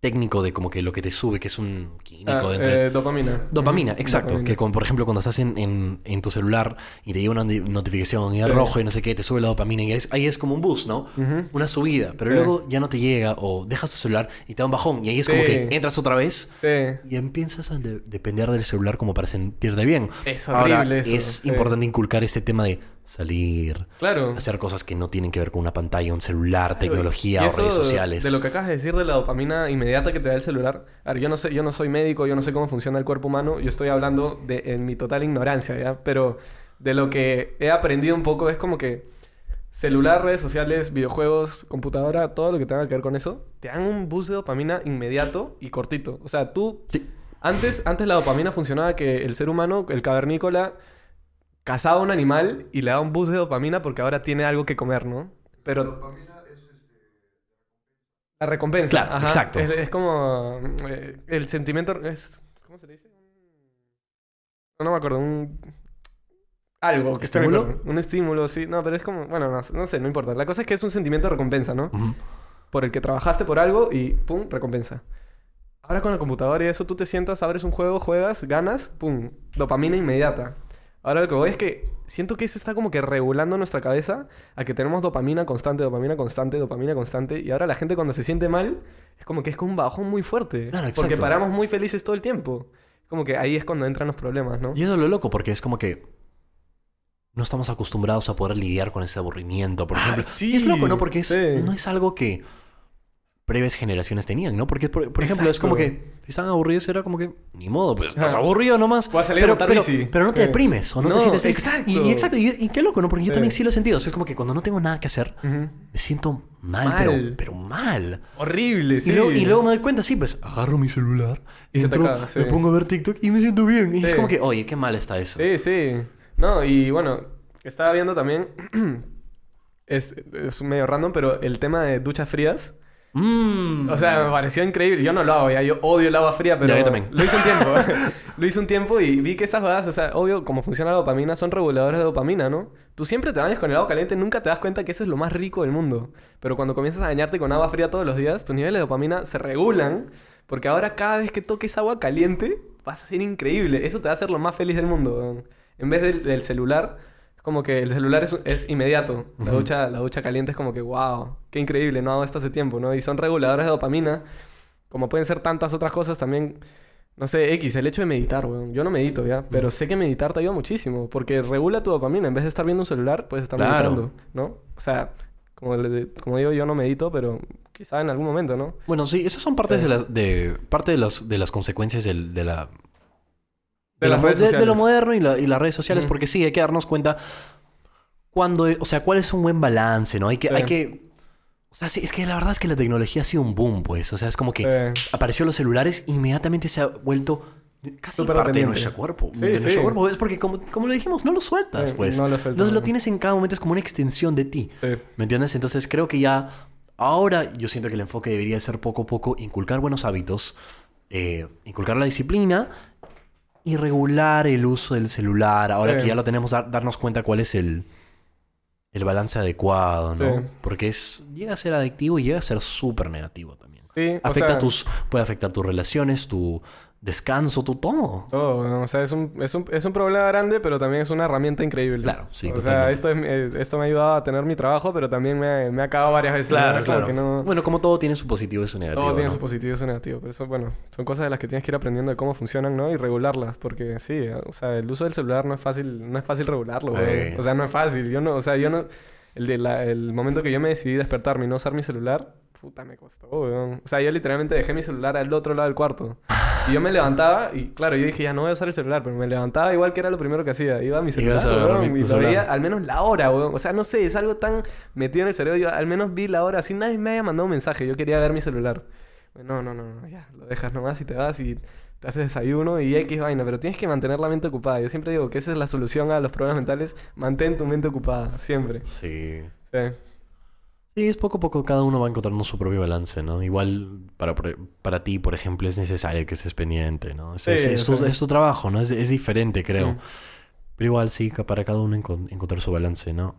técnico de como que lo que te sube, que es un químico Ah, dentro. eh, dopamina. Dopamina, exacto. dopamina. Que con, por ejemplo, cuando estás en, en, en tu celular y te llega una notificación y es Sí. rojo y no sé qué, te sube la dopamina y es- ahí es como un boost, ¿no? Una subida, pero Sí. luego ya no te llega o dejas tu celular y te da un bajón y ahí es como que entras otra vez Sí. y empiezas a de- depender del celular como para sentirte bien. Es Ahora, horrible eso, es importante inculcar este tema de salir, Claro. hacer cosas que no tienen que ver con una pantalla, un celular, tecnología Y o redes sociales. De lo que acabas de decir de la dopamina inmediata que te da el celular. A ver, yo no sé, yo no soy médico, yo no sé cómo funciona el cuerpo humano. Yo estoy hablando de en mi total ignorancia, ¿ya? Pero de lo que he aprendido un poco es como que celular, redes sociales, videojuegos, computadora, todo lo que tenga que ver con eso, te dan un boost de dopamina inmediato y cortito. O sea, tú Sí. antes, antes la dopamina funcionaba que el ser humano, el cavernícola, cazaba un animal y le daba un boost de dopamina porque ahora tiene algo que comer, ¿no? Pero... La recompensa. Claro, ajá. exacto. Es, es como eh, el sentimiento... Es, ¿Cómo se le dice? No, no me acuerdo. Un... Algo que esté ¿Estímulo? Un estímulo, sí. No, pero es como... Bueno, no, no sé, no importa. La cosa es que es un sentimiento de recompensa, ¿no? Por el que trabajaste por algo y pum, recompensa. Ahora con la computadora y eso, tú te sientas, abres un juego, juegas, ganas, pum, dopamina inmediata. Ahora lo que voy es que siento que eso está como que regulando nuestra cabeza a que tenemos dopamina constante, dopamina constante, dopamina constante. Y ahora la gente cuando se siente mal es como que es con un bajón muy fuerte. Claro, Porque paramos muy felices todo el tiempo. Como que ahí es cuando entran los problemas, ¿no? Y eso es lo loco, porque es como que no estamos acostumbrados a poder lidiar con ese aburrimiento, por Ah, ejemplo. sí, Y es loco, ¿no? Porque es- sí. no es algo que breves generaciones tenían, ¿no? Porque, por, por ejemplo, es como Exacto. que si estaban aburridos era como que, ni modo, pues estás Ajá. aburrido nomás. Voy a salir a pero, montar pero, pero no te deprimes o no, te No, sientes triste. exacto. Y, y exacto, y, y qué loco, ¿no? Porque yo también sí lo he sentido. O sea, es como que cuando no tengo nada que hacer, Ujú. me siento mal, Mal. Pero, pero mal. Horrible, sí. Y, luego, y luego me doy cuenta, sí, pues agarro mi celular, Y te entro, acaba, sí. me pongo a ver TikTok y me siento bien. Y es Sí. como que, oye, qué mal está eso. Sí, sí. No, y bueno, estaba viendo también. [clears throat] es, es medio random, pero el tema de duchas frías. Mm. O sea, me pareció increíble. Yo no lo hago, ya. Yo odio el agua fría, pero. Ya, yo también. Lo hice un tiempo. [laughs] [laughs] lo hice un tiempo y vi que esas cosas, o sea, obvio, como funciona la dopamina, son reguladores de dopamina, ¿no? Tú siempre te bañas con el agua caliente, nunca te das cuenta que eso es lo más rico del mundo. Pero cuando comienzas a bañarte con agua fría todos los días, tus niveles de dopamina se regulan. Porque ahora cada vez que toques agua caliente, vas a ser increíble. Eso te va a hacer lo más feliz del mundo. En vez del, del celular, como que el celular es, es inmediato. La, ducha, la ducha caliente es como que, wow, qué increíble, no hago esto hace tiempo, ¿no? Y son reguladores de dopamina. Como pueden ser tantas otras cosas también. No sé, X, el hecho de meditar, weón. Yo no medito, ¿ya? Pero sé que meditar te ayuda muchísimo. Porque regula tu dopamina. En vez de estar viendo un celular, puedes estar Claro. meditando, ¿no? O sea, Como, le- como digo, yo no medito, pero quizá en algún momento, ¿no? Bueno, sí, esas son partes Sí. de las de parte de los de las consecuencias de la De las lo- redes de- de lo moderno y, la- y las redes sociales, porque sí, hay que darnos cuenta cuando, o sea, cuál es un buen balance, ¿no? Hay que, Sí. hay que, o sea, sí, es que la verdad es que la tecnología ha sido un boom, pues, o sea, es como que Sí. apareció los celulares, inmediatamente se ha vuelto casi Súper parte de nuestro cuerpo, Sí, de nuestro sí. cuerpo, es porque como, como lo dijimos, no lo sueltas, Sí, pues. no lo sueltas, Entonces lo tienes en cada momento, es como una extensión de ti. Sí. ¿Me entiendes? Entonces creo que ya ahora yo siento que el enfoque debería ser poco a poco inculcar buenos hábitos, eh, inculcar la disciplina y regular el uso del celular. Ahora Sí. que ya lo tenemos, dar- darnos cuenta cuál es el, el balance adecuado, ¿no? Sí. Porque es, llega a ser adictivo y llega a ser súper negativo también. Sí, o Afecta sea, tus, puede afectar tus relaciones, tu descanso, tu todo. Todo, ¿no? o sea, es un, es, un, es un problema grande, pero también es una herramienta increíble. Claro, sí, O sea, esto, es, eh, esto me ha ayudado a tener mi trabajo, pero también me ha, me ha acabado varias veces. ¿no? Como que no- Bueno, como todo tiene su positivo y su negativo. todo tiene su positivo y su negativo. Pero eso, bueno, son cosas de las que tienes que ir aprendiendo de cómo funcionan, ¿no? Y regularlas. Porque sí, o sea, el uso del celular no es fácil, no es fácil regularlo, güey. Eh. O sea, no es fácil. Yo no, o sea, yo no... El, de la- el momento que yo me decidí despertarme y no usar mi celular, puta, me costó, weón. O sea, yo literalmente dejé mi celular al otro lado del cuarto. Y yo me levantaba y, claro, yo dije, ya no voy a usar el celular, pero me levantaba igual que era lo primero que hacía. Iba a mi celular, a weón, mi- y lo veía celular. al menos la hora, weón. O sea, no sé, es algo tan metido en el cerebro. Yo al menos vi la hora, así nadie me había mandado un mensaje. Yo quería ver mi celular. No, no, no, no, ya, lo dejas nomás y te vas y te haces desayuno y X vaina, pero tienes que mantener la mente ocupada. Yo siempre digo que esa es la solución a los problemas mentales, mantén tu mente ocupada, siempre. Sí. Sí, Sí, es poco a poco cada uno va encontrando su propio balance, ¿no? Igual para, para ti, por ejemplo, es necesario que estés pendiente, ¿no? Es, Sí, es- es o tu, es tu trabajo, ¿no? Es, diferente, creo. Mm. Pero igual sí, para cada uno encon- encontrar su balance, ¿no?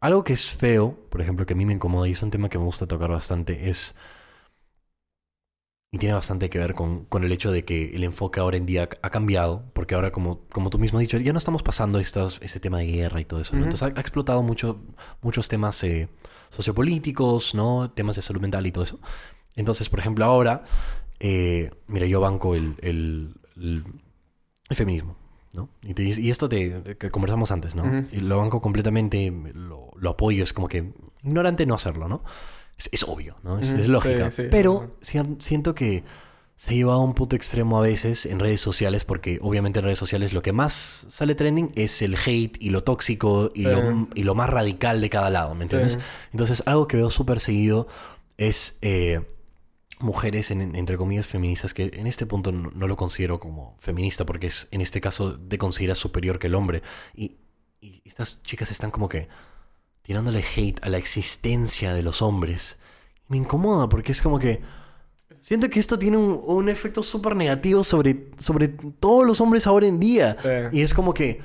Algo que es feo, por ejemplo, que a mí me incomoda y es un tema que me gusta tocar bastante, es... Y tiene bastante que ver con, con el hecho de que el enfoque ahora en día ha cambiado, porque ahora, como, como tú mismo has dicho, ya no estamos pasando estos, este tema de guerra y todo eso, ¿no? Entonces ha, ha explotado mucho, muchos temas eh, sociopolíticos, ¿no? Temas de salud mental y todo eso. Entonces, por ejemplo, ahora, eh, mira, yo banco el, el, el- el feminismo, ¿no? Y, te- y esto te, que conversamos antes, ¿no? Y lo banco completamente, lo, lo apoyo, es como que ignorante no hacerlo, ¿no? Es, es obvio, ¿no? Es, lógica. sí, sí, pero siento que se ha llevado a un punto extremo a veces en redes sociales, porque obviamente en redes sociales lo que más sale trending es el hate y lo tóxico y, Sí. lo, y lo más radical de cada lado, ¿me entiendes? Sí. Entonces, algo que veo súper seguido es eh, mujeres, en- entre comillas, feministas, que en este punto no, no lo considero como feminista, porque es en este caso te consideras superior que el hombre. Y, y estas chicas están como que tirándole hate a la existencia de los hombres. Y me incomoda porque es como que... Siento que esto tiene un, un efecto súper negativo sobre, sobre todos los hombres ahora en día. Sí. Y es como que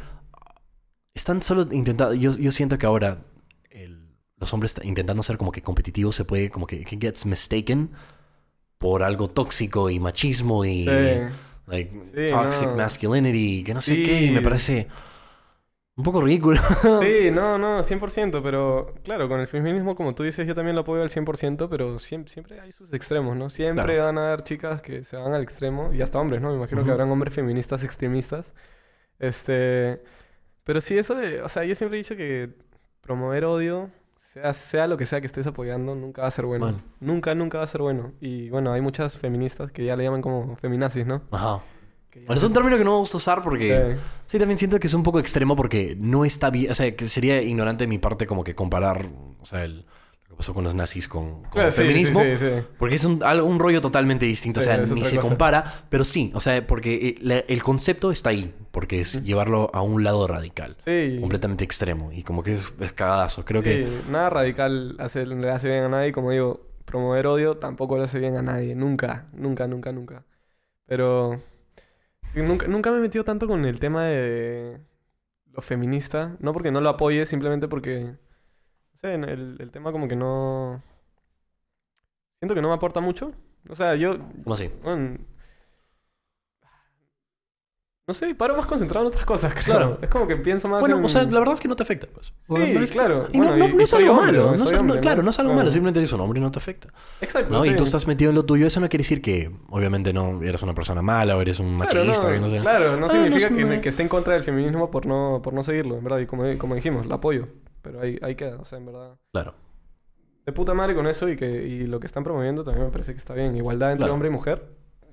están solo intentando. Yo, yo siento que ahora el- los hombres intentando ser como que competitivos se puede, como que, gets mistaken por algo tóxico y machismo y Sí. like, Sí, toxic no. masculinity, que no sé qué, y me parece un poco ridículo. [laughs] Sí, no, no, 100%, pero claro, con el feminismo, como tú dices, yo también lo apoyo al 100%, pero siempre, siempre hay sus extremos, ¿no? Siempre Claro. van a haber chicas que se van al extremo, y hasta hombres, ¿no? Me imagino que habrán hombres feministas extremistas. Este, pero sí, eso de, o sea, yo siempre he dicho que promover odio, sea, sea lo que sea que estés apoyando, nunca va a ser bueno. Mal. Nunca, nunca va a ser bueno. Y bueno, hay muchas feministas que ya le llaman como feminazis, ¿no? Ajá. Ya Bueno, es un término que no me gusta usar porque... Sí. Sí, también siento que es un poco extremo porque no está bien, o sea, que sería ignorante de mi parte como que comparar, o sea, el- lo que pasó con los nazis con, con Claro, el sí, sí, feminismo. sí, sí. Porque es un, un rollo totalmente distinto, Sí, o sea, ni se cosa. compara, pero sí, o sea, porque eh, el concepto está ahí, porque es llevarlo a un lado radical, Sí. completamente extremo, y como que es, es cagadazo. Creo que nada radical hace, le hace bien a nadie. Como digo, promover odio tampoco le hace bien a nadie. Nunca, nunca, nunca, nunca. Pero sí, nunca, nunca me he metido tanto con el tema de lo feminista. No porque no lo apoye, simplemente porque... No sé, el, el tema como que no... Siento que no me aporta mucho. O sea, yo... ¿Cómo así? bueno, no sé, paro más concentrado en otras cosas, [laughs] creo. Claro. Es como que pienso más Bueno, en... o sea, la verdad es que no te afecta, pues. Sí, claro. Y no, Bueno, no- y- no y es algo hombre, malo, claro, ¿no? es algo Claro. malo, simplemente eres un hombre y no te afecta. Exacto, ¿no? Y sí. tú estás metido en lo tuyo, eso no quiere decir que obviamente no eres una persona mala o eres un Claro, machista, no, que no sé. claro, no Ah, significa que, esté en contra del feminismo por no, por no seguirlo, en verdad. Y como, como dijimos, la apoyo. Pero ahí, ahí queda, o sea, en verdad. Claro. de puta madre con eso y que y lo que están promoviendo también me parece que está bien. Igualdad entre Claro. hombre y mujer,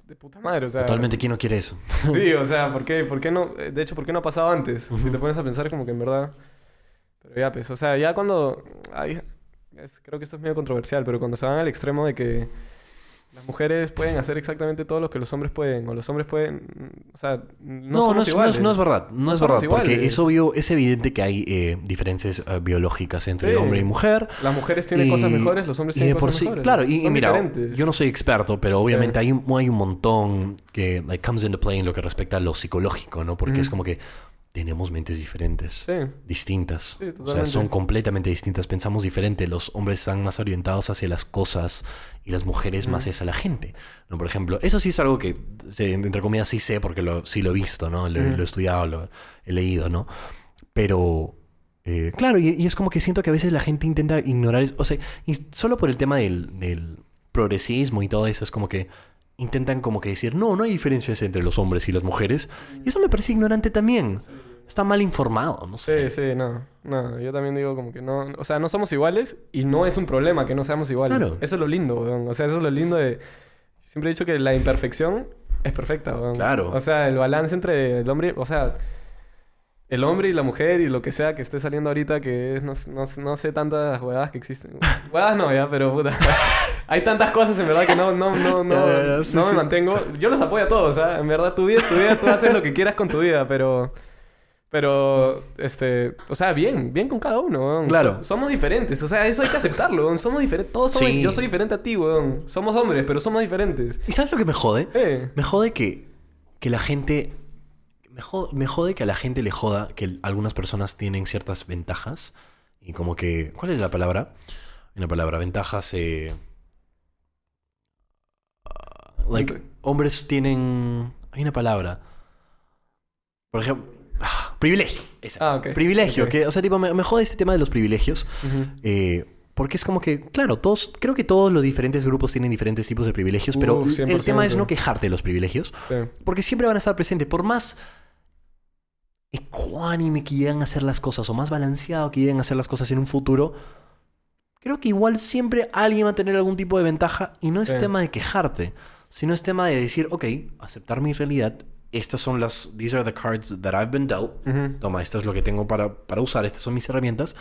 de puta madre, o sea... Totalmente, ¿quién no quiere eso? [laughs] Sí, o sea, ¿por qué, ¿por qué no? eh, De hecho, ¿por qué no ha pasado antes? Si te pones a pensar como que en verdad... Pero ya, pues, o sea, ya cuando... ay, es- creo que esto es medio controversial, pero cuando se van al extremo de que las mujeres pueden hacer exactamente todo lo que los hombres pueden, o los hombres pueden... O sea, no, No, iguales. es, no es verdad. No, No es verdad. Porque es obvio, es evidente que hay eh, diferencias eh, biológicas entre Sí. hombre y mujer. Las mujeres tienen Y- cosas mejores, los hombres tienen por cosas sí- mejores. Claro, y, mira, diferentes. yo no soy experto, pero obviamente Sí. hay, un- hay un montón que like, comes into play en lo que respecta a lo psicológico, ¿no? Porque es como que tenemos mentes diferentes, Sí. distintas. Sí, o sea, son completamente distintas, pensamos diferente. Los hombres están más orientados hacia las cosas y las mujeres más Ujú. es a la gente. ¿no? Por ejemplo, eso sí es algo que, entre comillas, sí sé porque lo, sí lo he visto, ¿no? Lo, he estudiado, lo he leído, ¿no? Pero, eh, claro, y, y es como que siento que a veces la gente intenta ignorar. O sea, y solo por el tema del, del progresismo y todo eso, es como que intentan como que decir, no, no hay diferencias entre los hombres y las mujeres. Y eso me parece ignorante también. Está mal informado, no sé. Sí, sí, no. No, yo también digo como que no... O sea, no somos iguales y no es un problema que no seamos iguales. Claro. Eso es lo lindo, weón. O sea, eso es lo lindo de... Siempre he dicho que la imperfección es perfecta, weón. Claro. O sea, el balance entre el hombre... O sea, el hombre y la mujer y lo que sea que esté saliendo ahorita que es... No, no, no sé tantas huevadas que existen. Huevadas no, ya, pero puta... [laughs] Hay tantas cosas en verdad que no, no, no, no, [laughs] Ya, ya, ya, sí, no me sí. mantengo. Yo los apoyo a todos, ¿ah? En verdad, tu vida es tu vida, tú haces lo que quieras con tu vida, pero... Pero, este, o sea, bien, bien con cada uno, weón. Claro. So- somos diferentes, o sea, eso hay que aceptarlo, weón. Somos diferentes, todos somos, Sí. yo soy diferente a ti, weón. Somos hombres, pero somos diferentes. ¿Y sabes lo que me jode? Eh, Me jode que, que la gente... Me jode, me jode que a la gente le joda que algunas personas tienen ciertas ventajas. Y como que... ¿Cuál es la palabra? Una palabra, ventajas... Eh, ah, like, hombres tienen... Hay una palabra. Por ejemplo... ah, privilegio. esa. Ah, ok. Privilegio. Que, o sea, tipo, me, me jode este tema de los privilegios. Eh, porque es como que, claro, todos, creo que todos los diferentes grupos tienen diferentes tipos de privilegios, pero Uf, el tema es 100%. no quejarte de los privilegios, Sí. porque siempre van a estar presentes, por más ecuánime que lleguen a hacer las cosas, o más balanceado que lleguen a hacer las cosas en un futuro, creo que igual siempre alguien va a tener algún tipo de ventaja, y no es Sí. tema de quejarte, sino es tema de decir, ok, aceptar mi realidad, estas son las, these are the cards that I've been dealt, Ujú. toma, esto es lo que tengo para, para usar, estas son mis herramientas.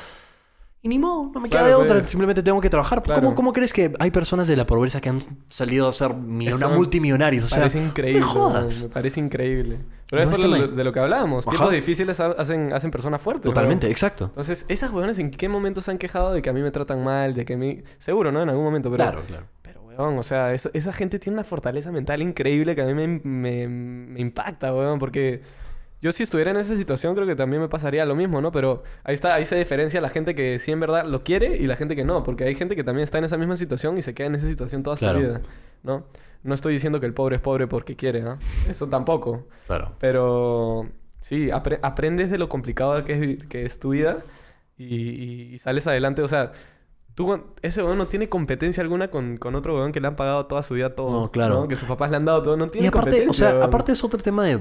Y ni modo, no me queda Claro, de otra, pues. simplemente tengo que trabajar. Claro. ¿Cómo, cómo crees que hay personas de la pobreza que han salido a ser me multimillonarios? O sea, parece increíble. me jodas. Me parece increíble. Pero No es por lo- de lo que hablábamos. Tiempos difíciles ha- hacen, hacen personas fuertes. Totalmente, exacto. Entonces, esas weones, ¿en qué momento se han quejado de que a mí me tratan mal? De que a mí... Seguro, ¿no? En algún momento, pero... claro, claro. Pero, weón, o sea, eso- esa gente tiene una fortaleza mental increíble que a mí me, me- me impacta, weón, porque yo si estuviera en esa situación creo que también me pasaría lo mismo, ¿no? Pero ahí está, ahí se diferencia la gente que sí en verdad lo quiere y la gente que no, porque hay gente que también está en esa misma situación y se queda en esa situación toda Claro. su vida, ¿no? No estoy diciendo que el pobre es pobre porque quiere, ¿no? Eso tampoco. Claro. Pero sí, apre- aprendes de lo complicado que es, que es tu vida y, y- y sales adelante. O sea, tú, ese weón no tiene competencia alguna con, con otro weón que le han pagado toda su vida todo. No, claro. Que sus papás le han dado todo. No tiene Y aparte, o competencia. sea, weón. aparte es otro tema de...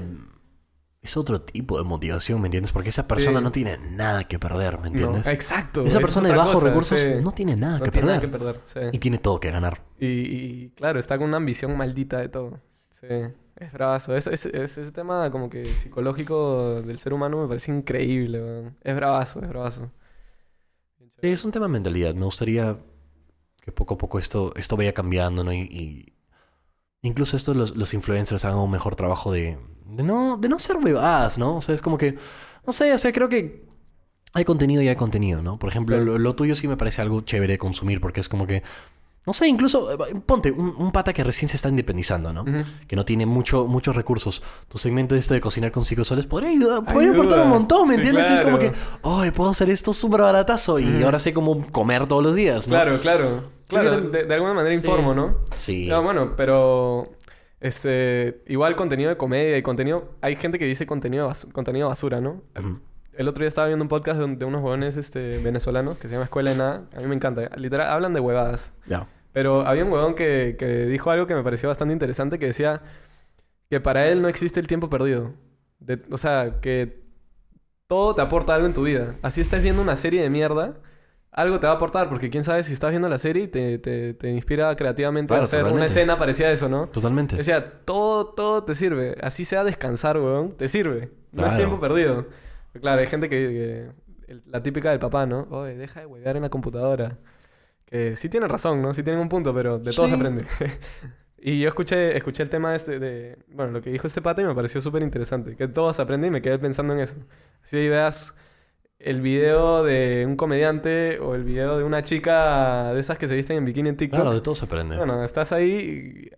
Es otro tipo de motivación, ¿me entiendes? Porque esa persona Sí. no tiene nada que perder, ¿me No, entiendes? exacto. Esa esa es persona de bajos cosa, recursos sí. no tiene nada No que tiene perder. nada que perder, sí. Y tiene todo que ganar. Y, y, claro, está con una ambición maldita de todo. Sí, es bravazo. Es, es- es- ese tema como que psicológico del ser humano me parece increíble, weón. Es bravazo, es bravazo. Es un tema de mentalidad. Me gustaría que poco a poco esto, esto vaya cambiando, ¿no? Y, y incluso esto los, los influencers hagan un mejor trabajo de, de no, de no ser bebadas, ¿no? O sea, es como que, no sé, o sea, creo que hay contenido y hay contenido, ¿no? Por ejemplo, Sí. lo, lo tuyo sí me parece algo chévere de consumir porque es como que, no sé, incluso, eh, ponte, un, un pata que recién se está independizando, ¿no? Que no tiene mucho, muchos recursos. Tu segmento este de cocinar con cinco soles podría ayudar, podría Ayuda. aportar un montón, ¿me Sí, entiendes? Es como que. ¡ay, puedo hacer esto súper baratazo! Y ahora sé cómo comer todos los días, ¿no? Claro, claro. Claro, de, de alguna manera Sí. informo, ¿no? Sí. No, bueno, pero... Este... Igual contenido de comedia y contenido... Hay gente que dice contenido, basu- contenido basura, ¿no? El otro día estaba viendo un podcast de, un- de unos jóvenes este, venezolanos que se llama Escuela de Nada. A mí me encanta. Literal, hablan de huevadas. Ya. Pero había un huevón que, que dijo algo que me pareció bastante interesante, que decía que para él no existe el tiempo perdido. De- o sea, que todo te aporta algo en tu vida. Así estés viendo una serie de mierda, algo te va a aportar, porque quién sabe si estás viendo la serie y te, te, te inspira creativamente Claro, a hacer una escena parecida a eso, ¿no? Totalmente. Decía, todo, todo te sirve. Así sea descansar, weón. Te sirve. No es tiempo perdido. Claro, hay gente que... que- el- la típica del papá, ¿no? Oye, deja de huevear en la computadora. Que sí tienen razón, ¿no? Sí tienen un punto, pero de todo se aprende. [laughs] y yo escuché, escuché el tema este de... Bueno, lo que dijo este pata y me pareció súper interesante. Que todo se aprende y me quedé pensando en eso. Si ahí veas el video de un comediante o el video de una chica de esas que se visten en bikini en TikTok. Claro, de todo se aprende. Bueno, estás ahí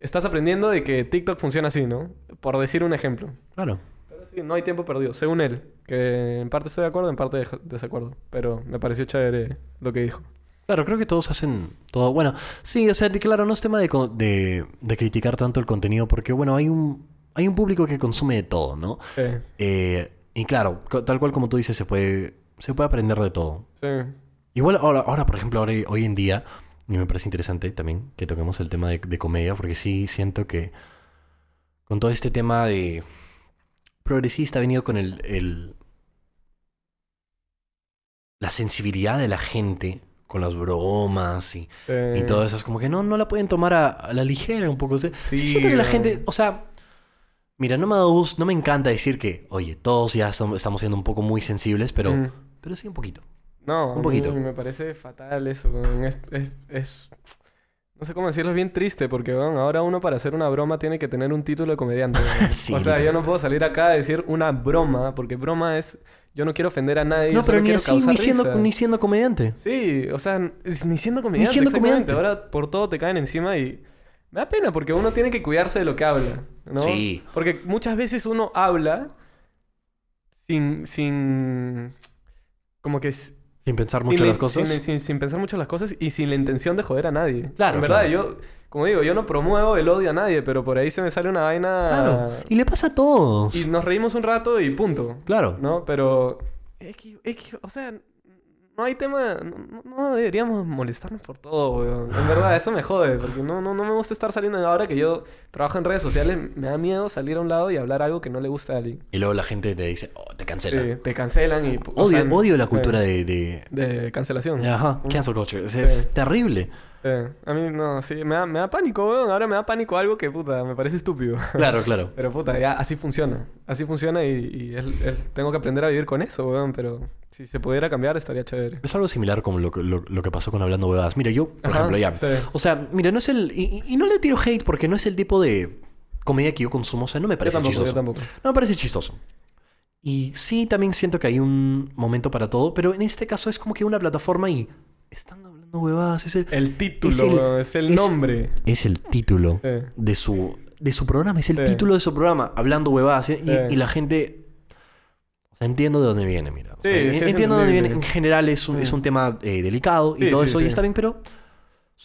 estás aprendiendo de que TikTok funciona así, ¿no? Por decir un ejemplo. Claro. Pero sí, no hay tiempo perdido, según él. Que en parte estoy de acuerdo, en parte de desacuerdo. Pero me pareció chévere lo que dijo. Claro, creo que todos hacen todo. Bueno, sí, o sea, claro, no es tema de, de, de criticar tanto el contenido, porque, bueno, hay un, hay un público que consume de todo, ¿no? Sí, Eh, y claro, tal cual como tú dices, se puede, se puede aprender de todo. sí. Igual ahora, ahora por ejemplo, ahora, hoy en día, y me parece interesante también que toquemos el tema de, de comedia, porque sí siento que con todo este tema de progresista ha venido con el, el- la sensibilidad de la gente con las bromas y, y todo eso. Es como que no, no la pueden tomar a, a la ligera un poco. Sí, Sí, siento que la gente, o sea, mira, no me, da gusto- no me encanta decir que, oye, todos ya estamos siendo un poco muy sensibles, pero, Mm. pero sí un poquito. No, Un a poquito. me parece fatal eso. Es, es, es- No sé cómo decirlo, es bien triste porque weón, ahora uno para hacer una broma tiene que tener un título de comediante. [laughs] Sí, o sea, yo no puedo salir acá a decir una broma porque broma es... Yo no quiero ofender a nadie. No, yo pero ni así, ni siendo, risa. ni siendo comediante. Sí, o sea, ni siendo comediante. siendo exactamente. comediante. Ahora por todo te caen encima y me da pena porque uno tiene que cuidarse de lo que habla, ¿no? Sí. Porque muchas veces uno habla sin, sin, como que Sin pensar sin, mucho la- las cosas. sin, sin- sin pensar mucho las cosas y sin la intención de joder a nadie. Claro, En verdad, claro. yo, como digo, yo no promuevo el odio a nadie, pero por ahí se me sale una vaina Claro. Y le pasa a todos. y nos reímos un rato y punto. Claro. ¿no? Pero, es que, es que, o sea, no hay tema, no, no- deberíamos molestarnos por todo, weón. En verdad, eso me jode, porque no, no, no me gusta estar saliendo ahora que yo trabajo en redes sociales, me da miedo salir a un lado y hablar algo que no le gusta a alguien. Y luego la gente te dice, oh, te cancela. Sí, te cancelan y... Odio, odio la sí, cultura de, de- de cancelación. Ajá, cancel culture. Es, terrible. Sí. A mí, no, sí, me da, me da pánico, weón. Ahora me da pánico algo que, puta, me parece estúpido. Claro, claro. [laughs] Pero, puta, ya así funciona. Así funciona y, y es- es- tengo que aprender a vivir con eso, weón. Pero si se pudiera cambiar, estaría chévere. Es algo similar como lo, que- lo, lo que pasó con Hablando Huevadas. Mira, yo, por Ajá, ejemplo, ya. sí. O sea, mira, no es el. Y, no le tiro hate porque no es el tipo de comedia que yo consumo. O sea, no me Yo parece tampoco, chistoso. yo tampoco. No me parece chistoso. Y sí, también siento que hay un momento para todo, pero en este caso es como que una plataforma y están hablando huevadas. Es el, El título, Es el- weón, es el es- nombre. es el título Sí. de su, de su programa, es el Sí. título de su programa, hablando huevadas. ¿eh? Y- Sí. Y, la gente. O sea, entiendo de dónde viene, mira. O sea, entiendo de dónde viene. En general es un, es un tema eh, delicado y todo eso, y está bien, pero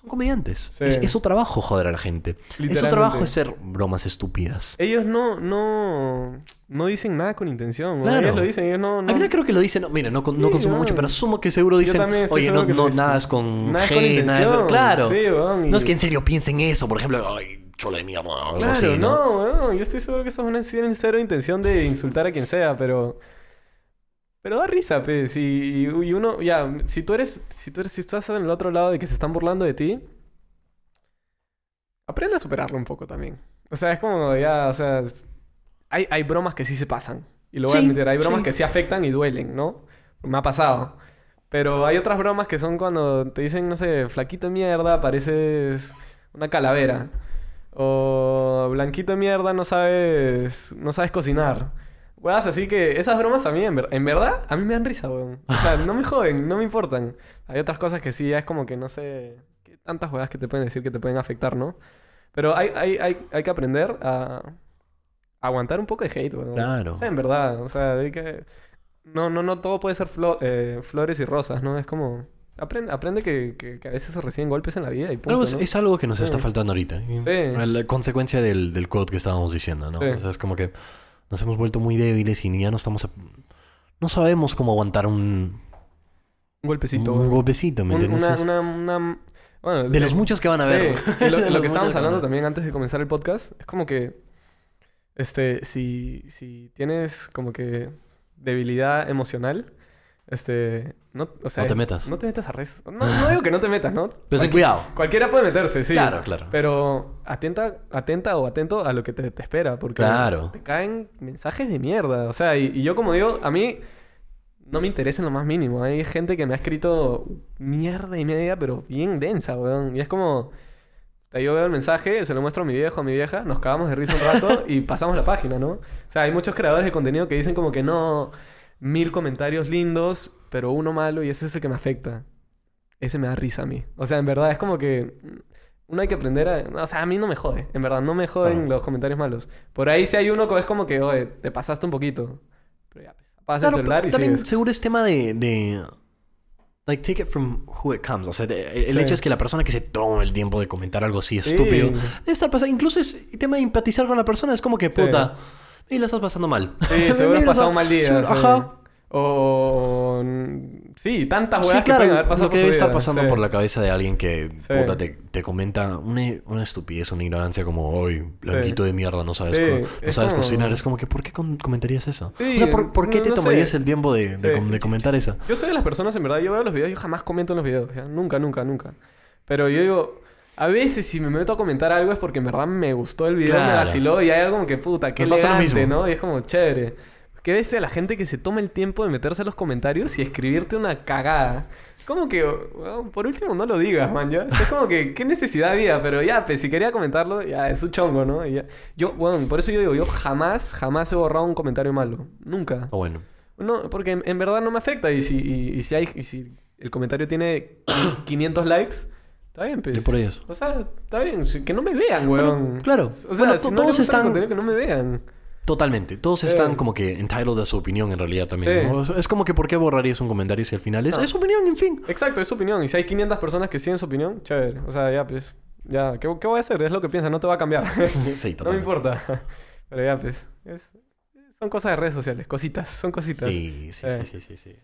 comediantes. Sí. Es, es su trabajo joder a la gente. Es su trabajo hacer bromas estúpidas. Ellos no, no, no dicen nada con intención. Claro. Ellos lo dicen, ellos no... no... Al final creo que lo dicen, no, mira, no, no consumo mucho, pero asumo que seguro dicen, oye, no, no nada es con Nada es con G, nada es-. Claro. Sí, weón, y- No es que en serio piensen eso, por ejemplo, ay, chola de mierda, Claro, así, ¿no? yo estoy seguro que esos no tienen cero intención de insultar a quien sea, pero... Pero da risa, pues. Y, uno, ya, si tú eres, si tú eres, si estás en el otro lado de que se están burlando de ti, aprende a superarlo un poco también. O sea, es como ya, o sea, hay, hay bromas que sí se pasan. Y lo voy a admitir, hay bromas sí. que sí afectan y duelen, ¿no? Me ha pasado. Pero hay otras bromas que son cuando te dicen, no sé, flaquito de mierda, pareces una calavera. O blanquito de mierda, no sabes, no sabes cocinar. Weas, así que esas bromas a mí, en, ver- en verdad, a mí me dan risa, weón. O sea, no me [laughs] joden, no me importan. Hay otras cosas que sí, ya es como que no sé, qué tantas juegas que te pueden decir que te pueden afectar, ¿no? Pero hay, hay, hay, hay que aprender a aguantar un poco de hate, weón. Claro. O sea, en verdad, o sea, hay que... No, no, no todo puede ser flo- eh, flores y rosas, ¿no? Es como... Aprende, aprende que, que, que a veces se reciben golpes en la vida y punto, Algo es, ¿no? es algo que nos Sí. está faltando ahorita. Sí. La consecuencia del, del quote que estábamos diciendo, ¿no? Sí. O sea, es como que nos hemos vuelto muy débiles y ya no estamos... a- No sabemos cómo aguantar un, Un golpecito, un golpecito, ¿me entiendes? una, una, una- bueno, De los muchos que van a sí. ver. Y lo, lo [laughs] que estábamos hablando también antes de comenzar el podcast es como que, este, si, si tienes como que debilidad emocional, Este, no, o sea, No te metas. No te metas a redes. No, no digo que no te metas, ¿no? Pero ten cuidado. Cualquiera puede meterse, sí. Claro, claro. Pero atenta, atenta o atento a lo que te, te espera, porque Claro. te caen mensajes de mierda. O sea, y, y yo como digo, a mí no me interesa en lo más mínimo. Hay gente que me ha escrito mierda y media, pero bien densa, weón. Y es como... Yo veo el mensaje, se lo muestro a mi viejo, a mi vieja, nos cagamos de risa un rato [laughs] y pasamos la página, ¿no? O sea, hay muchos creadores de contenido que dicen como que no, mil comentarios lindos, pero uno malo y ese es el que me afecta. Ese me da risa a mí. O sea, en verdad es como que uno hay que aprender a... O sea, a mí no me jode, en verdad, no me joden Claro. los comentarios malos. Por ahí si hay uno que es como que, oye, te pasaste un poquito. Pero ya, pues, apagas Claro, el celular y también sigues. seguro es tema de, de... Like, take it from who it comes. O sea, el Sí. hecho es que la persona que se toma el tiempo de comentar algo así Sí. estúpido... Debe estar pasando... Incluso es tema de empatizar con la persona. Es como que, Sí. Y la estás pasando mal. Sí, [laughs] seguro has pasado un mal día. seguro- sí. Ajá. O... Sí, tantas Sí, weas que claro, pueden haber pasado lo que por su vida, pasando sí. por la cabeza de alguien que Sí. puta, te, te comenta una, una estupidez, una ignorancia como, hoy blanquito de mierda, no sabes, Sí, co- no es sabes como- cocinar. Es como que, ¿por qué com- comentarías eso? Sí, o sea, ¿por, por qué te no sé. tomarías el tiempo de, de Sí. de comentar eso? Yo soy de las personas, en verdad, yo veo los videos, yo jamás comento en los videos, ¿ya? Nunca, nunca, nunca. Pero yo digo, a veces si me meto a comentar algo es porque en verdad me gustó el video, me Claro. vaciló y hay algo como que puta, qué Me pasa lo elegante, mismo. ¿no? Y es como chévere. Qué bestia la gente que se toma el tiempo de meterse a los comentarios y escribirte una cagada. Como que, por último, no lo digas, man, ¿ya? Es como que, ¿qué necesidad había? Pero ya, pues, si quería comentarlo, ya, es un chongo, ¿no? Y ya. Yo, bueno, por eso yo digo, yo jamás, jamás he borrado un comentario malo. Nunca. O bueno. No, porque en, en verdad no me afecta. Y si, y, y si hay, y si el comentario tiene 500 likes, está bien, pues. Por ellos. O sea, está bien. Que no me vean, weón. Bueno, claro. O sea, Bueno, si to- no todos están- que no me vean. Totalmente. Todos están como que entitled a su opinión en realidad también. Sí. ¿no? Es como que, ¿por qué borrarías un comentario si al final es, No. es su opinión, en fin? Exacto, es su opinión. Y si hay 500 personas que siguen su opinión, chévere. O sea, ya, pues. Ya, ¿qué, qué voy a hacer? Es lo que piensa, no te va a cambiar. [laughs] [laughs] Sí, no me totalmente. importa. [laughs] Pero ya, pues. es- son cosas de redes sociales, cositas, son cositas. Sí, sí, Eh. sí, sí, sí, sí.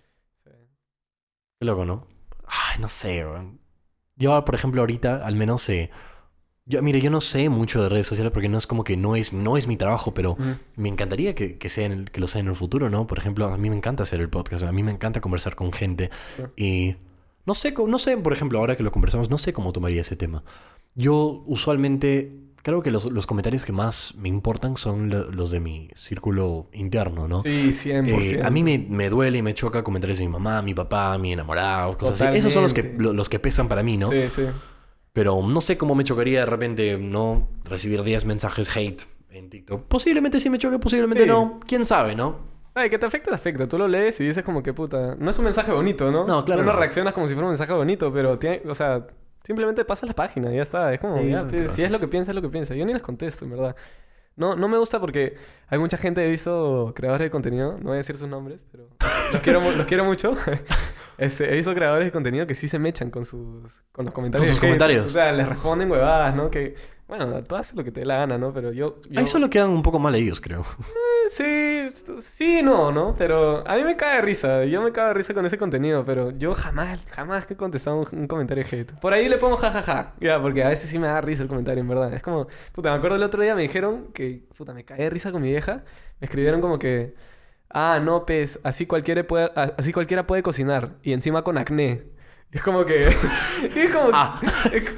Qué loco, ¿no? Ay, no sé, weón. Yo, por ejemplo, ahorita, al menos sé. Yo, mire, yo no sé mucho de redes sociales porque no es como que no es, no es mi trabajo, pero Ujú. me encantaría que, que, sea en el- que lo sea en el futuro, ¿no? Por ejemplo, a mí me encanta hacer el podcast, a mí me encanta conversar con gente Claro. y no sé, no sé, por ejemplo, ahora que lo conversamos, no sé cómo tomaría ese tema. Yo usualmente creo que los, los comentarios que más me importan son lo- los de mi círculo interno, ¿no? Sí, 100%. Eh, a mí me, me duele y me choca comentarios de mi mamá, mi papá, mi enamorado, cosas así. Esos son los que, los que pesan para mí, ¿no? Sí, sí. Pero no sé cómo me chocaría de repente, ¿no? Recibir 10 mensajes hate en TikTok. Posiblemente sí me choque, posiblemente Sí. no. ¿Quién sabe, no? Ay, que te afecta, te afecta. Tú lo lees y dices como que puta. No es un mensaje bonito, ¿no? No, claro Tú no no. reaccionas como si fuera un mensaje bonito, pero tiene, o sea, simplemente pasas la página y ya está. Es como, Sí, ya, pues, si es lo que piensa, es lo que piensa. Yo ni les contesto, en verdad. No, no me gusta porque hay mucha gente, he visto creadores de contenido, no voy a decir sus nombres, pero los quiero, los quiero mucho. [laughs] Este, he visto creadores de contenido que sí se mechan con sus con los comentarios. sus de hate. comentarios. O sea, les responden huevadas, ¿no? Que, bueno, tú haces lo que te dé la gana, ¿no? Pero yo... yo... Ahí solo quedan un poco mal ellos, creo. Sí, sí, no, ¿no? Pero a mí me cae de risa. Yo me cago de risa con ese contenido, pero yo jamás, jamás que he contestado un, un comentario hate. Por ahí le pongo jajaja, ya, porque a veces sí me da risa el comentario, en verdad. Es como, puta, me acuerdo el otro día me dijeron que, puta, me caí de risa con mi vieja. Me escribieron como que, ah, no, pues, así cualquiera puede, así cualquiera puede cocinar y encima con acné. Es como que, [laughs] es como, Ah.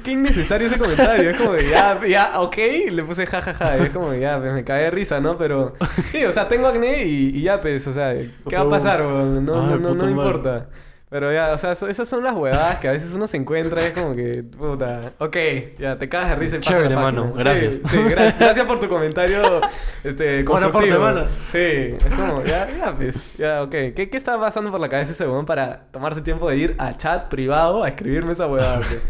qué innecesario ese comentario. Es como que, ya, ya, ok, le puse jajaja. Y es como, ya, pues, me caí de risa, ¿no? Pero, sí, o sea, tengo acné y, y ya, pues, o sea, ¿qué va a pasar, weón? No, Ay, no, no, me importa. Pero ya, o sea, eso- esas son las huevadas que a veces uno se encuentra y es como que, puta, ok, ya te cagas de risa y pasa Chévere, la mano, página. Sí, gracias. Sí, gra- [laughs] gracias por tu comentario este, constructivo. mano. Sí, es como, ya, ya, pues, ya, ok. ¿Qué, ¿Qué está pasando por la cabeza ese weón para tomarse tiempo de ir a chat privado a escribirme esa huevada? pues?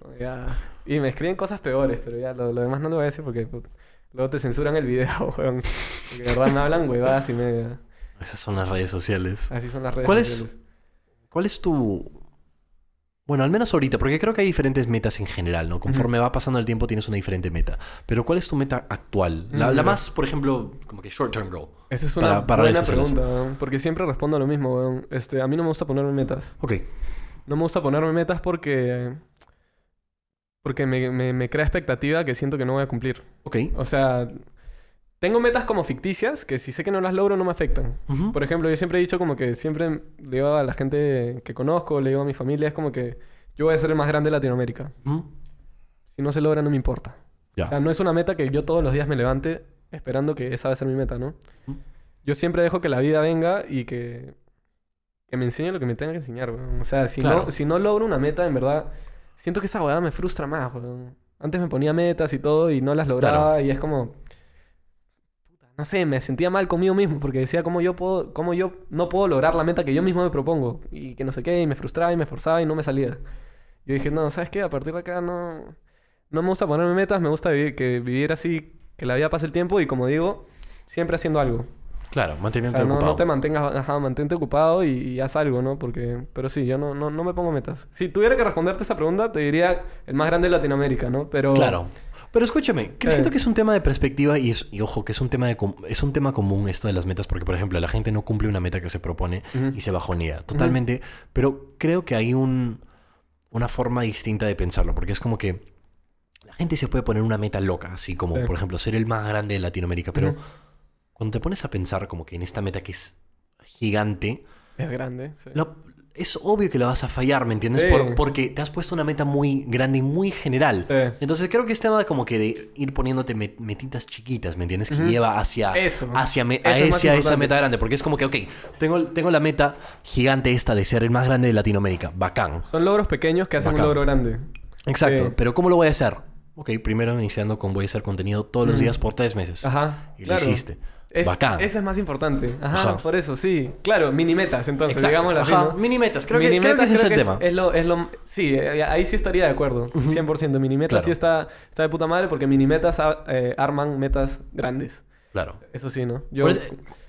Como, ya. Y me escriben cosas peores, pero ya, lo, lo demás no lo voy a decir porque puta, luego te censuran el video, [laughs] weón. Porque de verdad me hablan huevadas y media. Esas son las redes sociales. Así son las redes ¿Cuál es- sociales. ¿Cuál es tu... Bueno, al menos ahorita, porque creo que hay diferentes metas en general, ¿no? Conforme va pasando el tiempo tienes una diferente meta. Pero ¿cuál es tu meta actual? La, más, por ejemplo, como que short term goal. Esa es una para- para buena pregunta, porque siempre respondo lo mismo, weón. Este, a mí no me gusta ponerme metas. Ok. No me gusta ponerme metas porque... Porque me, me, me crea expectativa que siento que no voy a cumplir. Ok. O sea, Tengo metas como ficticias que si sé que no las logro no me afectan. Por ejemplo, yo siempre he dicho como que siempre le digo a la gente que conozco, le digo a mi familia, es como que yo voy a ser el más grande de Latinoamérica. Si no se logra, no me importa. O sea, no es una meta que yo todos los días me levante esperando que esa va a ser mi meta, ¿no? Yo siempre dejo que la vida venga y que, que me enseñe lo que me tenga que enseñar, weón. O sea, si, Claro. no, si no logro una meta, en verdad, siento que esa hueá me frustra más, weón. Antes me ponía metas y todo y no las lograba y es como... No sé, me sentía mal conmigo mismo porque decía cómo yo puedo, cómo yo no puedo lograr la meta que yo mismo me propongo y que no sé qué, y me frustraba y me forzaba y no me salía. Yo dije, no, ¿sabes qué? A partir de acá no, no me gusta ponerme metas, me gusta vivir, que vivir así, que la vida pase el tiempo y como digo, siempre haciendo algo. Claro, O manteniéndote sea, no, ocupado. no te mantengas, ajá, mantente ocupado y, y haz algo, ¿no? Porque, pero sí, yo no, no, no me pongo metas. Si tuviera que responderte esa pregunta, te diría el más grande de Latinoamérica, ¿no? Pero... Claro. Pero escúchame, que Eh. siento que es un tema de perspectiva y, es- y ojo, que es un tema de es un tema común esto de las metas, porque por ejemplo, la gente no cumple una meta que se propone y se bajonea. Totalmente. Pero creo que hay un, una forma distinta de pensarlo, porque es como que la gente se puede poner una meta loca, así como, Sí. por ejemplo, ser el más grande de Latinoamérica, pero cuando te pones a pensar como que en esta meta que es gigante, Es grande. sí. la- es obvio que la vas a fallar, ¿me entiendes? Sí. Por- porque te has puesto una meta muy grande y muy general. Sí. Entonces creo que es tema como que de ir poniéndote met- metitas chiquitas, ¿me entiendes? Que lleva hacia, Eso. hacia, me- Eso a es esa meta grande. Porque es como que, ok, tengo, tengo la meta gigante esta de ser el más grande de Latinoamérica. Bacán. Son logros pequeños que hacen Bacán. un logro grande. Exacto. Sí. Pero ¿cómo lo voy a hacer? Ok, primero iniciando con voy a hacer contenido todos los días por tres meses. Ajá. Y claro. lo hiciste. Es, Bacán. Ese es más importante. Ajá, Ajá. por eso, sí. Claro, mini metas, entonces, digámoslo así, ¿no? mini metas. Creo que, Mini creo que metas ese es el tema. Es, es lo, es lo- sí, eh, ahí sí estaría de acuerdo. 100%. Mini metas Claro. sí está, está de puta madre porque mini metas eh, arman metas grandes. Claro. Eso sí, ¿no? Yo, Por eso-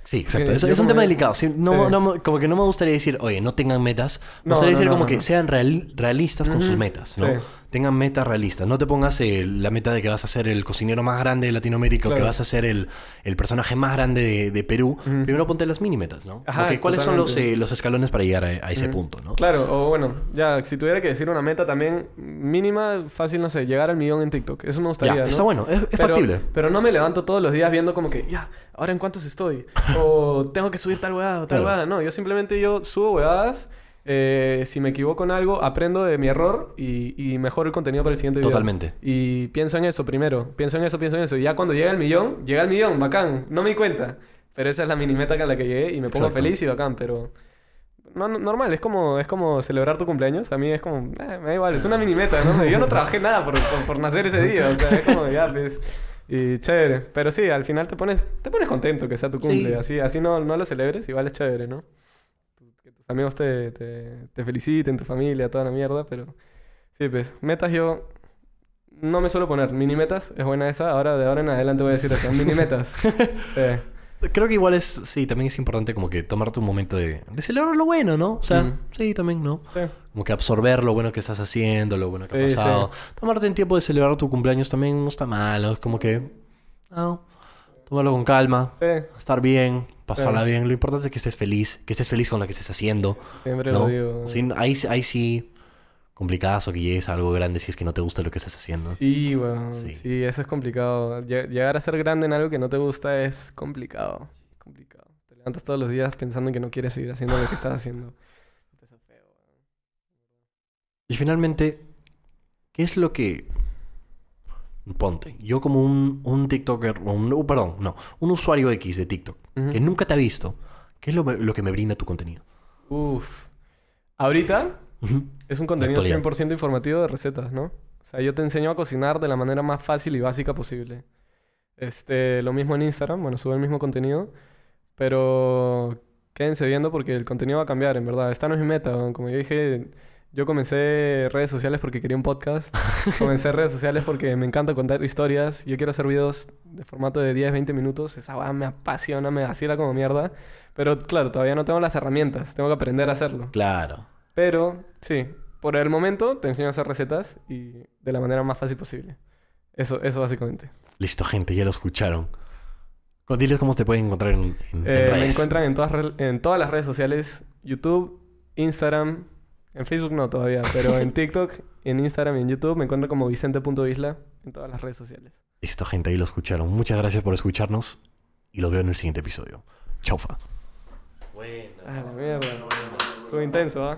sí, exacto. Eso- es un tema delicado. Sí, no, Sí. no como que no me gustaría decir, oye, no tengan metas. Me gustaría decir como que sean real- realistas con sus metas, ¿no? Tengan metas realistas. No te pongas eh, la meta de que vas a ser el cocinero más grande de Latinoamérica o que Claro. vas a ser el, el personaje más grande de, de Perú. Ujú. Primero ponte las mini metas, ¿no? Ajá, Ok, ¿Cuáles son los, eh, los escalones para llegar a, a ese Ujú. punto, no? Claro, o bueno, ya, si tuviera que decir una meta también mínima, fácil, no sé, llegar al millón en TikTok. Eso me gustaría, Ya, ¿no? está bueno. Es, es pero, factible. Pero no me levanto todos los días viendo como que, ya, ahora en cuántos estoy. o [laughs] tengo que subir tal huevada o tal Claro. No, yo simplemente yo subo huevadas. Eh, si me equivoco en algo, aprendo de mi error y, y mejoro el contenido para el siguiente video. Totalmente. Y pienso en eso primero. Pienso en eso, pienso en eso. Y ya cuando llega el millón, llega el millón, bacán. No me di cuenta. Pero esa es la mini meta a la que llegué y me pongo Exacto. feliz y bacán, pero... No, no- normal, es como, es como celebrar tu cumpleaños. A mí es como, eh, me da igual, es una mini meta, ¿no? Yo no trabajé [laughs] nada por, por, por nacer ese día, o sea, es como, ya, pues. Y chévere. Pero sí, al final te pones, te pones contento que sea tu cumple. Sí. Así, así no, no lo celebres, igual es chévere, ¿no? Amigos te, te, te feliciten, tu familia, toda la mierda, pero. Sí, pues, metas yo. No me suelo poner mini metas, es buena esa. Ahora, de ahora en adelante voy a decir eso, [laughs] mini metas. Sí. Creo que igual es, sí, también es importante como que tomarte un momento de, de celebrar lo bueno, ¿no? O sea, sí, también, ¿no? Sí. Como que absorber lo bueno que estás haciendo, lo bueno que ha Sí, pasado. Tomarte el tiempo de celebrar tu cumpleaños también no está mal. ¿no? Es como que, no, tomarlo con calma, Sí, estar bien, pasarla bien. Lo importante es que estés feliz, que estés feliz con lo que estés haciendo. siempre ¿no? lo digo. Sí, ahí, ahí sí, complicadas que llegues a algo grande si es que no te gusta lo que estás haciendo. Sí, weón. Sí. Sí. eso es complicado. Lle- Llegar a ser grande en algo que no te gusta es complicado. Complicado. Te levantas todos los días pensando en que no quieres seguir haciendo lo que estás haciendo. Y finalmente, ¿qué es lo que... Ponte, yo como un, un TikToker, un, uh, perdón, no, un usuario X de TikTok, Que nunca te ha visto, ¿qué es lo, lo que me brinda tu contenido? Uf. Ahorita es un contenido actualidad. 100% informativo de recetas, ¿no? O sea, yo te enseño a cocinar de la manera más fácil y básica posible. Este, lo mismo en Instagram, bueno, sube el mismo contenido, pero quédense viendo porque el contenido va a cambiar, en verdad. Esta no es mi meta, como yo dije, yo comencé redes sociales porque quería un podcast, comencé redes sociales porque me encanta contar historias, yo quiero hacer videos de formato de 10, 20 minutos, esa weá me apasiona, me vacila como mierda, pero claro, todavía no tengo las herramientas, tengo que aprender a hacerlo. Claro. Pero, sí, por el momento te enseño a hacer recetas y de la manera más fácil posible. Eso, eso básicamente. Listo, gente, ya lo escucharon. Diles cómo te pueden encontrar en, en- en Eh, me encuentran en todas, en todas las redes sociales, YouTube, Instagram, en Facebook no todavía, pero en [laughs] TikTok, en Instagram y en YouTube me encuentran como vicente.isla en todas las redes sociales. Listo, gente, ahí lo escucharon. Muchas gracias por escucharnos y los veo en el siguiente episodio. Chaufa. Ah, la mierda. Estuvo intenso, ¿ah?